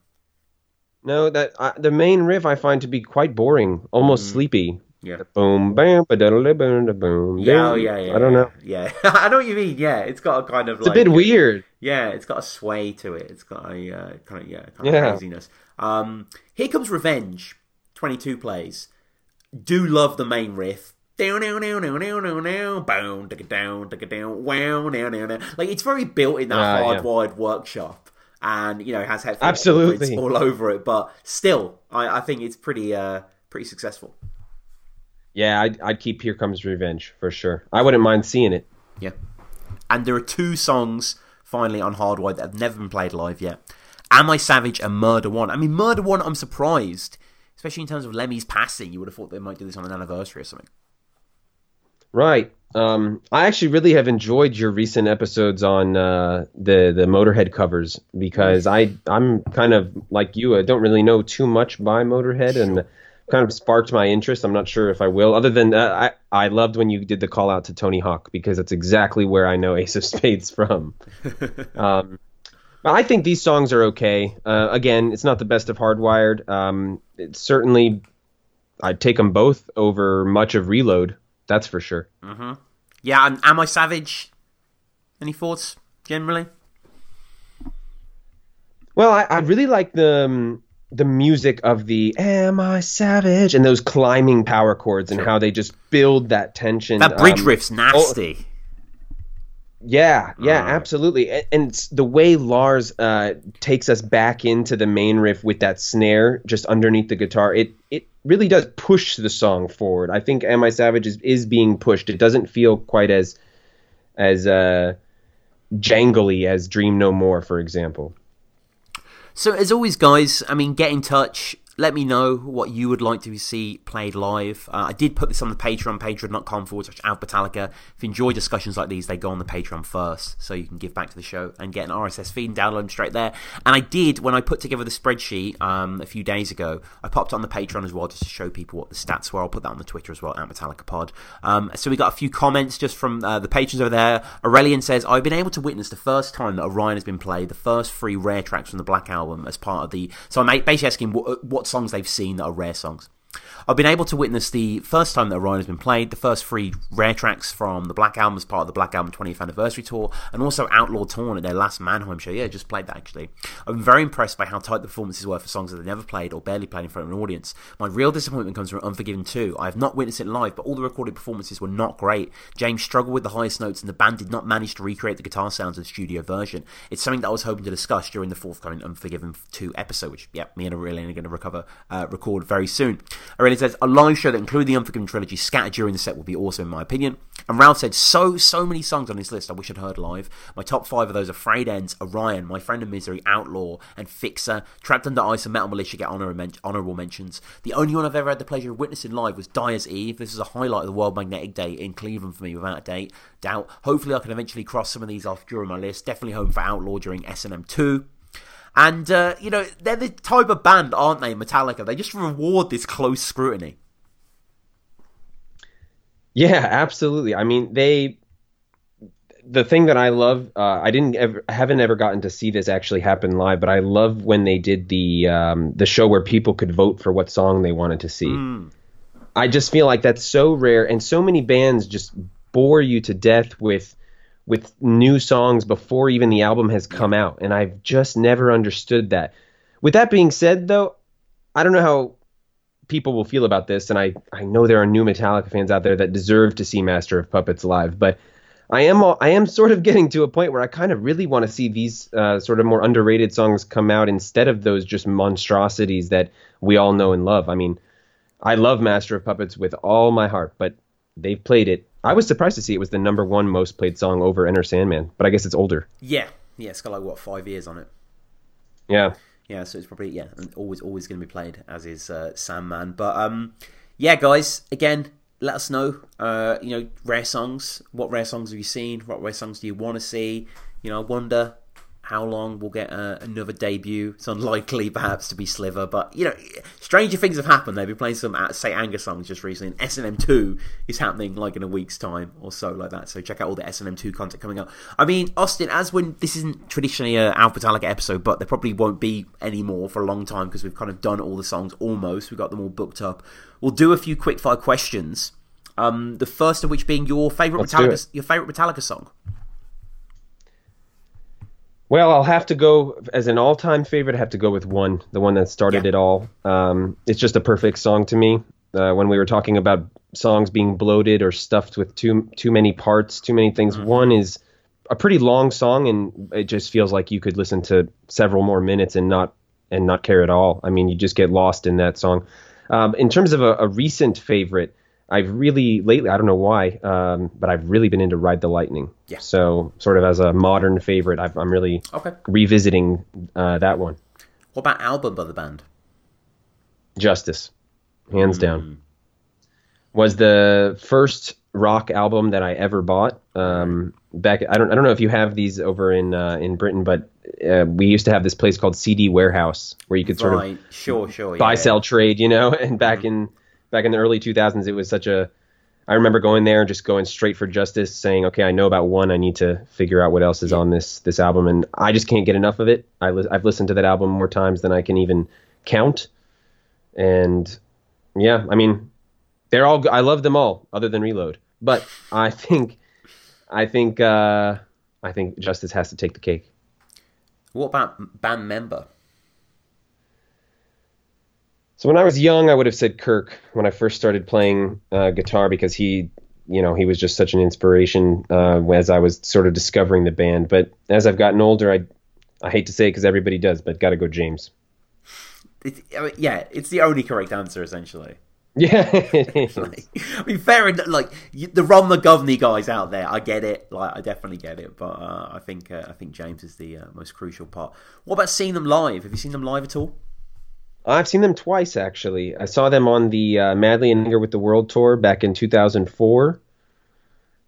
Speaker 2: No, that uh, the main riff I find to be quite boring, almost mm. sleepy.
Speaker 1: Yeah.
Speaker 2: The boom, bam, ba da boom, da boom.
Speaker 1: Yeah, oh, yeah, yeah.
Speaker 2: I don't know.
Speaker 1: Yeah, <laughs> I know what you mean. Yeah, it's got a kind of.
Speaker 2: It's
Speaker 1: like,
Speaker 2: a bit weird.
Speaker 1: Yeah, it's got a sway to it. It's got a uh, kind of yeah, kind
Speaker 2: yeah.
Speaker 1: of craziness. Um, here comes Revenge. Twenty-two plays. Do love the main riff. Down, down, down, down, down, down, down, boom, digga down, digga down, wow, down, down, down. Like it's very built in that uh, hardwired yeah. workshop, and you know has headphones
Speaker 2: absolutely
Speaker 1: all over it. But still, I, I think it's pretty, uh, pretty successful.
Speaker 2: Yeah, I'd, I'd keep Here Comes Revenge for sure. I wouldn't mind seeing it.
Speaker 1: Yeah, and there are two songs finally on Hardwired that have never been played live yet. Am I Savage and Murder One? I mean, Murder One, I'm surprised, especially in terms of Lemmy's passing. You would have thought they might do this on an anniversary or something.
Speaker 2: Right. Um, I actually really have enjoyed your recent episodes on uh, the the Motorhead covers because I I'm kind of like you. I don't really know too much by Motorhead and kind of sparked my interest. I'm not sure if I will. Other than uh, I I loved when you did the call out to Tony Hawk because that's exactly where I know Ace of Spades from. <laughs> um, I think these songs are okay. Uh, again, it's not the best of Hardwired. Um, it's certainly I'd take them both over much of Reload. That's for sure.
Speaker 1: Mm-hmm. Yeah, and Am I Savage? Any thoughts generally?
Speaker 2: Well, I, I really like the um, the music of the "Am I Savage" and those climbing power chords and how they just build that tension.
Speaker 1: That bridge um, riff's nasty. Oh,
Speaker 2: yeah, yeah, uh, absolutely. And, and the way Lars uh, takes us back into the main riff with that snare just underneath the guitar, it it really does push the song forward. I think "Am I Savage" is, is being pushed. It doesn't feel quite as as uh, jangly as "Dream No More," for example.
Speaker 1: So, as always, guys, I mean, get in touch. Let me know what you would like to see played live. Uh, I did put this on the Patreon, patreon.com forward slash Alphabetallica. If you enjoy discussions like these, they go on the Patreon first, so you can give back to the show and get an RSS feed and download them straight there. And I did, when I put together the spreadsheet um, a few days ago, I popped on the Patreon as well just to show people what the stats were. I'll put that on the Twitter as well, at Metallica Pod. Um, so we got a few comments just from uh, the patrons over there. Aurelian says, I've been able to witness the first time that Orion has been played, the first three rare tracks from the Black Album as part of the. So I'm basically asking what, what songs they've seen that are rare songs. I've been able to witness the first time that Orion has been played, the first three rare tracks from the Black Album as part of the Black Album 20th Anniversary Tour, and also Outlaw Torn at their last Mannheim show. Yeah, just played that actually. I've been very impressed by how tight the performances were for songs that they never played or barely played in front of an audience. My real disappointment comes from Unforgiven 2. I have not witnessed it live, but all the recorded performances were not great. James struggled with the highest notes, and the band did not manage to recreate the guitar sounds of the studio version. It's something that I was hoping to discuss during the forthcoming Unforgiven 2 episode, which, yeah, me and Aurelian are going to recover, uh, record very soon. Aurelian says, a live show that including the Unforgiven trilogy scattered during the set would be awesome in my opinion. And Ralph said, so, so many songs on this list I wish I'd heard live. My top five of those are Frayed Ends, Orion, My Friend of Misery, Outlaw, and Fixer. Trapped Under Ice and Metal Militia get honor honourable mentions. The only one I've ever had the pleasure of witnessing live was Dyer's Eve. This is a highlight of the World Magnetic Day in Cleveland for me without a date, doubt. Hopefully I can eventually cross some of these off during my list. Definitely home for Outlaw during S&M 2. And, uh, you know, they're the type of band, aren't they, Metallica? They just reward this close scrutiny.
Speaker 2: Yeah, absolutely. I mean, they. The thing that I love, uh, I didn't ever, haven't ever gotten to see this actually happen live, but I love when they did the um, the show where people could vote for what song they wanted to see. Mm. I just feel like that's so rare, and so many bands just bore you to death with with new songs before even the album has come out, and I've just never understood that. With that being said, though, I don't know how people will feel about this, and I, I know there are new Metallica fans out there that deserve to see Master of Puppets live, but I am all, I am sort of <laughs> getting to a point where I kind of really want to see these uh, sort of more underrated songs come out instead of those just monstrosities that we all know and love. I mean, I love Master of Puppets with all my heart, but they've played it. I was surprised to see it was the number one most played song over Enter Sandman, but I guess it's older.
Speaker 1: Yeah, yeah, it's got like what five years on it.
Speaker 2: Yeah.
Speaker 1: Yeah, so it's probably yeah, always always going to be played as is uh, Sandman. But um, yeah, guys, again, let us know. Uh, you know, rare songs. What rare songs have you seen? What rare songs do you want to see? You know, I wonder how long we'll get uh, another debut. It's unlikely, perhaps, to be Slither, but you know, stranger things have happened. They've been playing some uh, Saint Anger songs just recently. And S&M Two is happening like in a week's time or so, like that. So check out all the S&M Two content coming up. I mean, Austin, as when this isn't traditionally a Alphabetallica episode, but there probably won't be any more for a long time because we've kind of done all the songs almost. We've got them all booked up. We'll do a few quick fire questions. Um, the first of which being your favorite Metallica, your favorite Metallica song.
Speaker 2: Well, I'll have to go as an all-time favorite. I have to go with one, the one that started
Speaker 1: Yeah.
Speaker 2: it all. Um, it's just a perfect song to me. Uh, when we were talking about songs being bloated or stuffed with too too many parts, too many things, one is a pretty long song, and it just feels like you could listen to several more minutes and not and not care at all. I mean, you just get lost in that song. Um, in terms of a, a recent favorite, I've really lately I don't know why, um, but I've really been into Ride the Lightning.
Speaker 1: Yeah.
Speaker 2: So sort of as a modern favorite, I've, I'm really
Speaker 1: Okay.
Speaker 2: revisiting uh, that one.
Speaker 1: What about album by the band?
Speaker 2: Justice, hands down, was the first rock album that I ever bought. Um, back, I don't, I don't know if you have these over in uh, in Britain, but uh, we used to have this place called CD Warehouse where you could sort of
Speaker 1: sure, sure.
Speaker 2: buy
Speaker 1: yeah.
Speaker 2: sell trade, you know. <laughs> And back in back in the early 2000s, it was such a. I remember going there and just going straight for justice, saying, "Okay, I know about one. I need to figure out what else is on this this album." And I just can't get enough of it. I li- I've listened to that album more times than I can even count. And yeah, I mean, they're all. I love them all, other than Reload. But I think, I think, uh, I think Justice has to take the cake.
Speaker 1: What about band member?
Speaker 2: So when I was young, I would have said Kirk when I first started playing uh, guitar because he, you know, he was just such an inspiration uh, as I was sort of discovering the band. But as I've gotten older, I, I hate to say it because everybody does, but got to go James.
Speaker 1: It, I mean, yeah, it's the only correct answer essentially. <laughs>
Speaker 2: Yeah.
Speaker 1: Like, I mean, fair enough. Like you, the Ron McGovney guys out there, I get it. Like I definitely get it. But uh, I think uh, I think James is the uh, most crucial part. What about seeing them live? Have you seen them live at all?
Speaker 2: I've seen them twice actually. I saw them on the uh, Madly in Anger with the World tour back in 2004.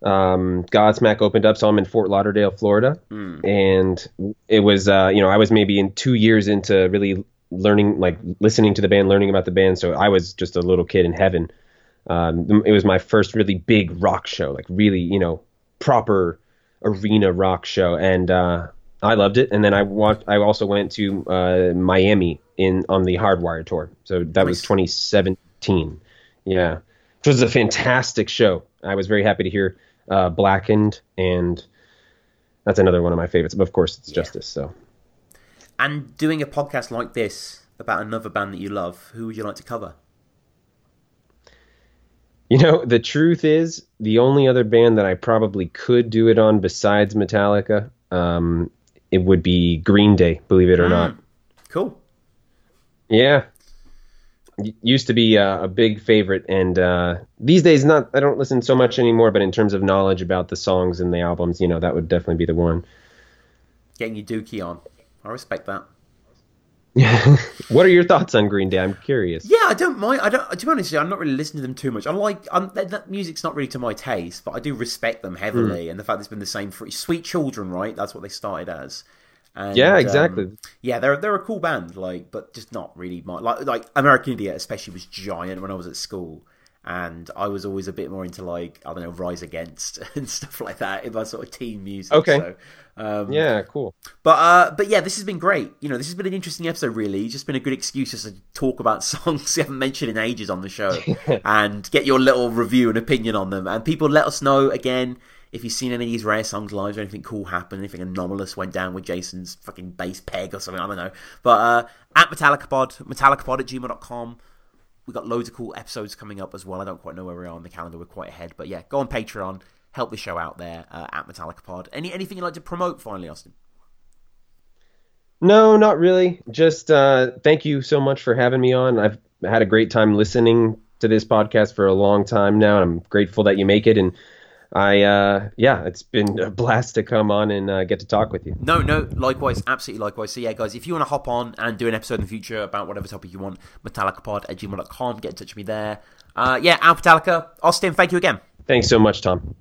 Speaker 2: Um, Godsmack opened up, saw them in Fort Lauderdale, Florida, and it was uh, you know I was maybe in two years into really learning, like listening to the band, learning about the band. So I was just a little kid in heaven. Um, it was my first really big rock show, like really you know proper arena rock show, and uh, I loved it. And then I watched. I also went to uh, Miami in on the Hardwire tour. So that was 2017. Yeah, which was a fantastic show. I was very happy to hear uh, Blackened, and that's another one of my favorites. But of course, it's Justice. So
Speaker 1: And doing a podcast like this about another band that you love, who would you like to cover?
Speaker 2: you know, the truth is, the only other band that I probably could do it on besides Metallica, um, it would be Green Day. Believe it or not.
Speaker 1: Cool.
Speaker 2: Yeah. Used to be uh, a big favorite, and uh, these days, not. I don't listen so much anymore. But in terms of knowledge about the songs and the albums, you know, that would definitely be the one.
Speaker 1: Getting your dookie on. I respect that. <laughs>
Speaker 2: what are your thoughts on Green Day? I'm curious.
Speaker 1: Yeah, I don't mind. I don't. To be honest, I'm not really listening to them too much. I like. I'm, that, that music's not really to my taste, but I do respect them heavily, and the fact it's been the same for Sweet Children, right? That's what they started as. And,
Speaker 2: Yeah,
Speaker 1: um,
Speaker 2: exactly.
Speaker 1: yeah, they're they're a cool band, like, but just not really my like like American Idiot, especially was giant when I was at school, and I was always a bit more into like I don't know Rise Against <laughs> and stuff like that in my sort of teen music.
Speaker 2: Okay.
Speaker 1: so, um,
Speaker 2: Yeah, cool.
Speaker 1: but uh, but yeah, this has been great. You know, this has been an interesting episode. Really, It's just been a good excuse just to talk about <laughs> songs you haven't mentioned in ages on the show, <laughs> and get your little review and opinion on them. And people, let us know again if you've seen any of these rare songs live, or anything cool happened, anything anomalous went down with Jason's fucking bass peg or something. I don't know. But uh, at MetallicaPod, MetallicaPod at gmail.com. We've got loads of cool episodes coming up as well. I don't quite know where we are on the calendar. We're quite ahead. But yeah, go on Patreon. Help the show out there uh, at MetallicaPod. Any anything you'd like to promote finally, Austin?
Speaker 2: No, not really. Just uh, thank you so much for having me on. I've had a great time listening to this podcast for a long time now, and I'm grateful that you make it. And I uh, yeah, it's been a blast to come on and uh, get to talk with you.
Speaker 1: No, no, likewise, absolutely likewise. So yeah, guys, if you want to hop on and do an episode in the future about whatever topic you want, metallicapod at gmail.com, get in touch with me there. Uh, yeah, Metallica, Austin, thank you again.
Speaker 2: Thanks so much, Tom.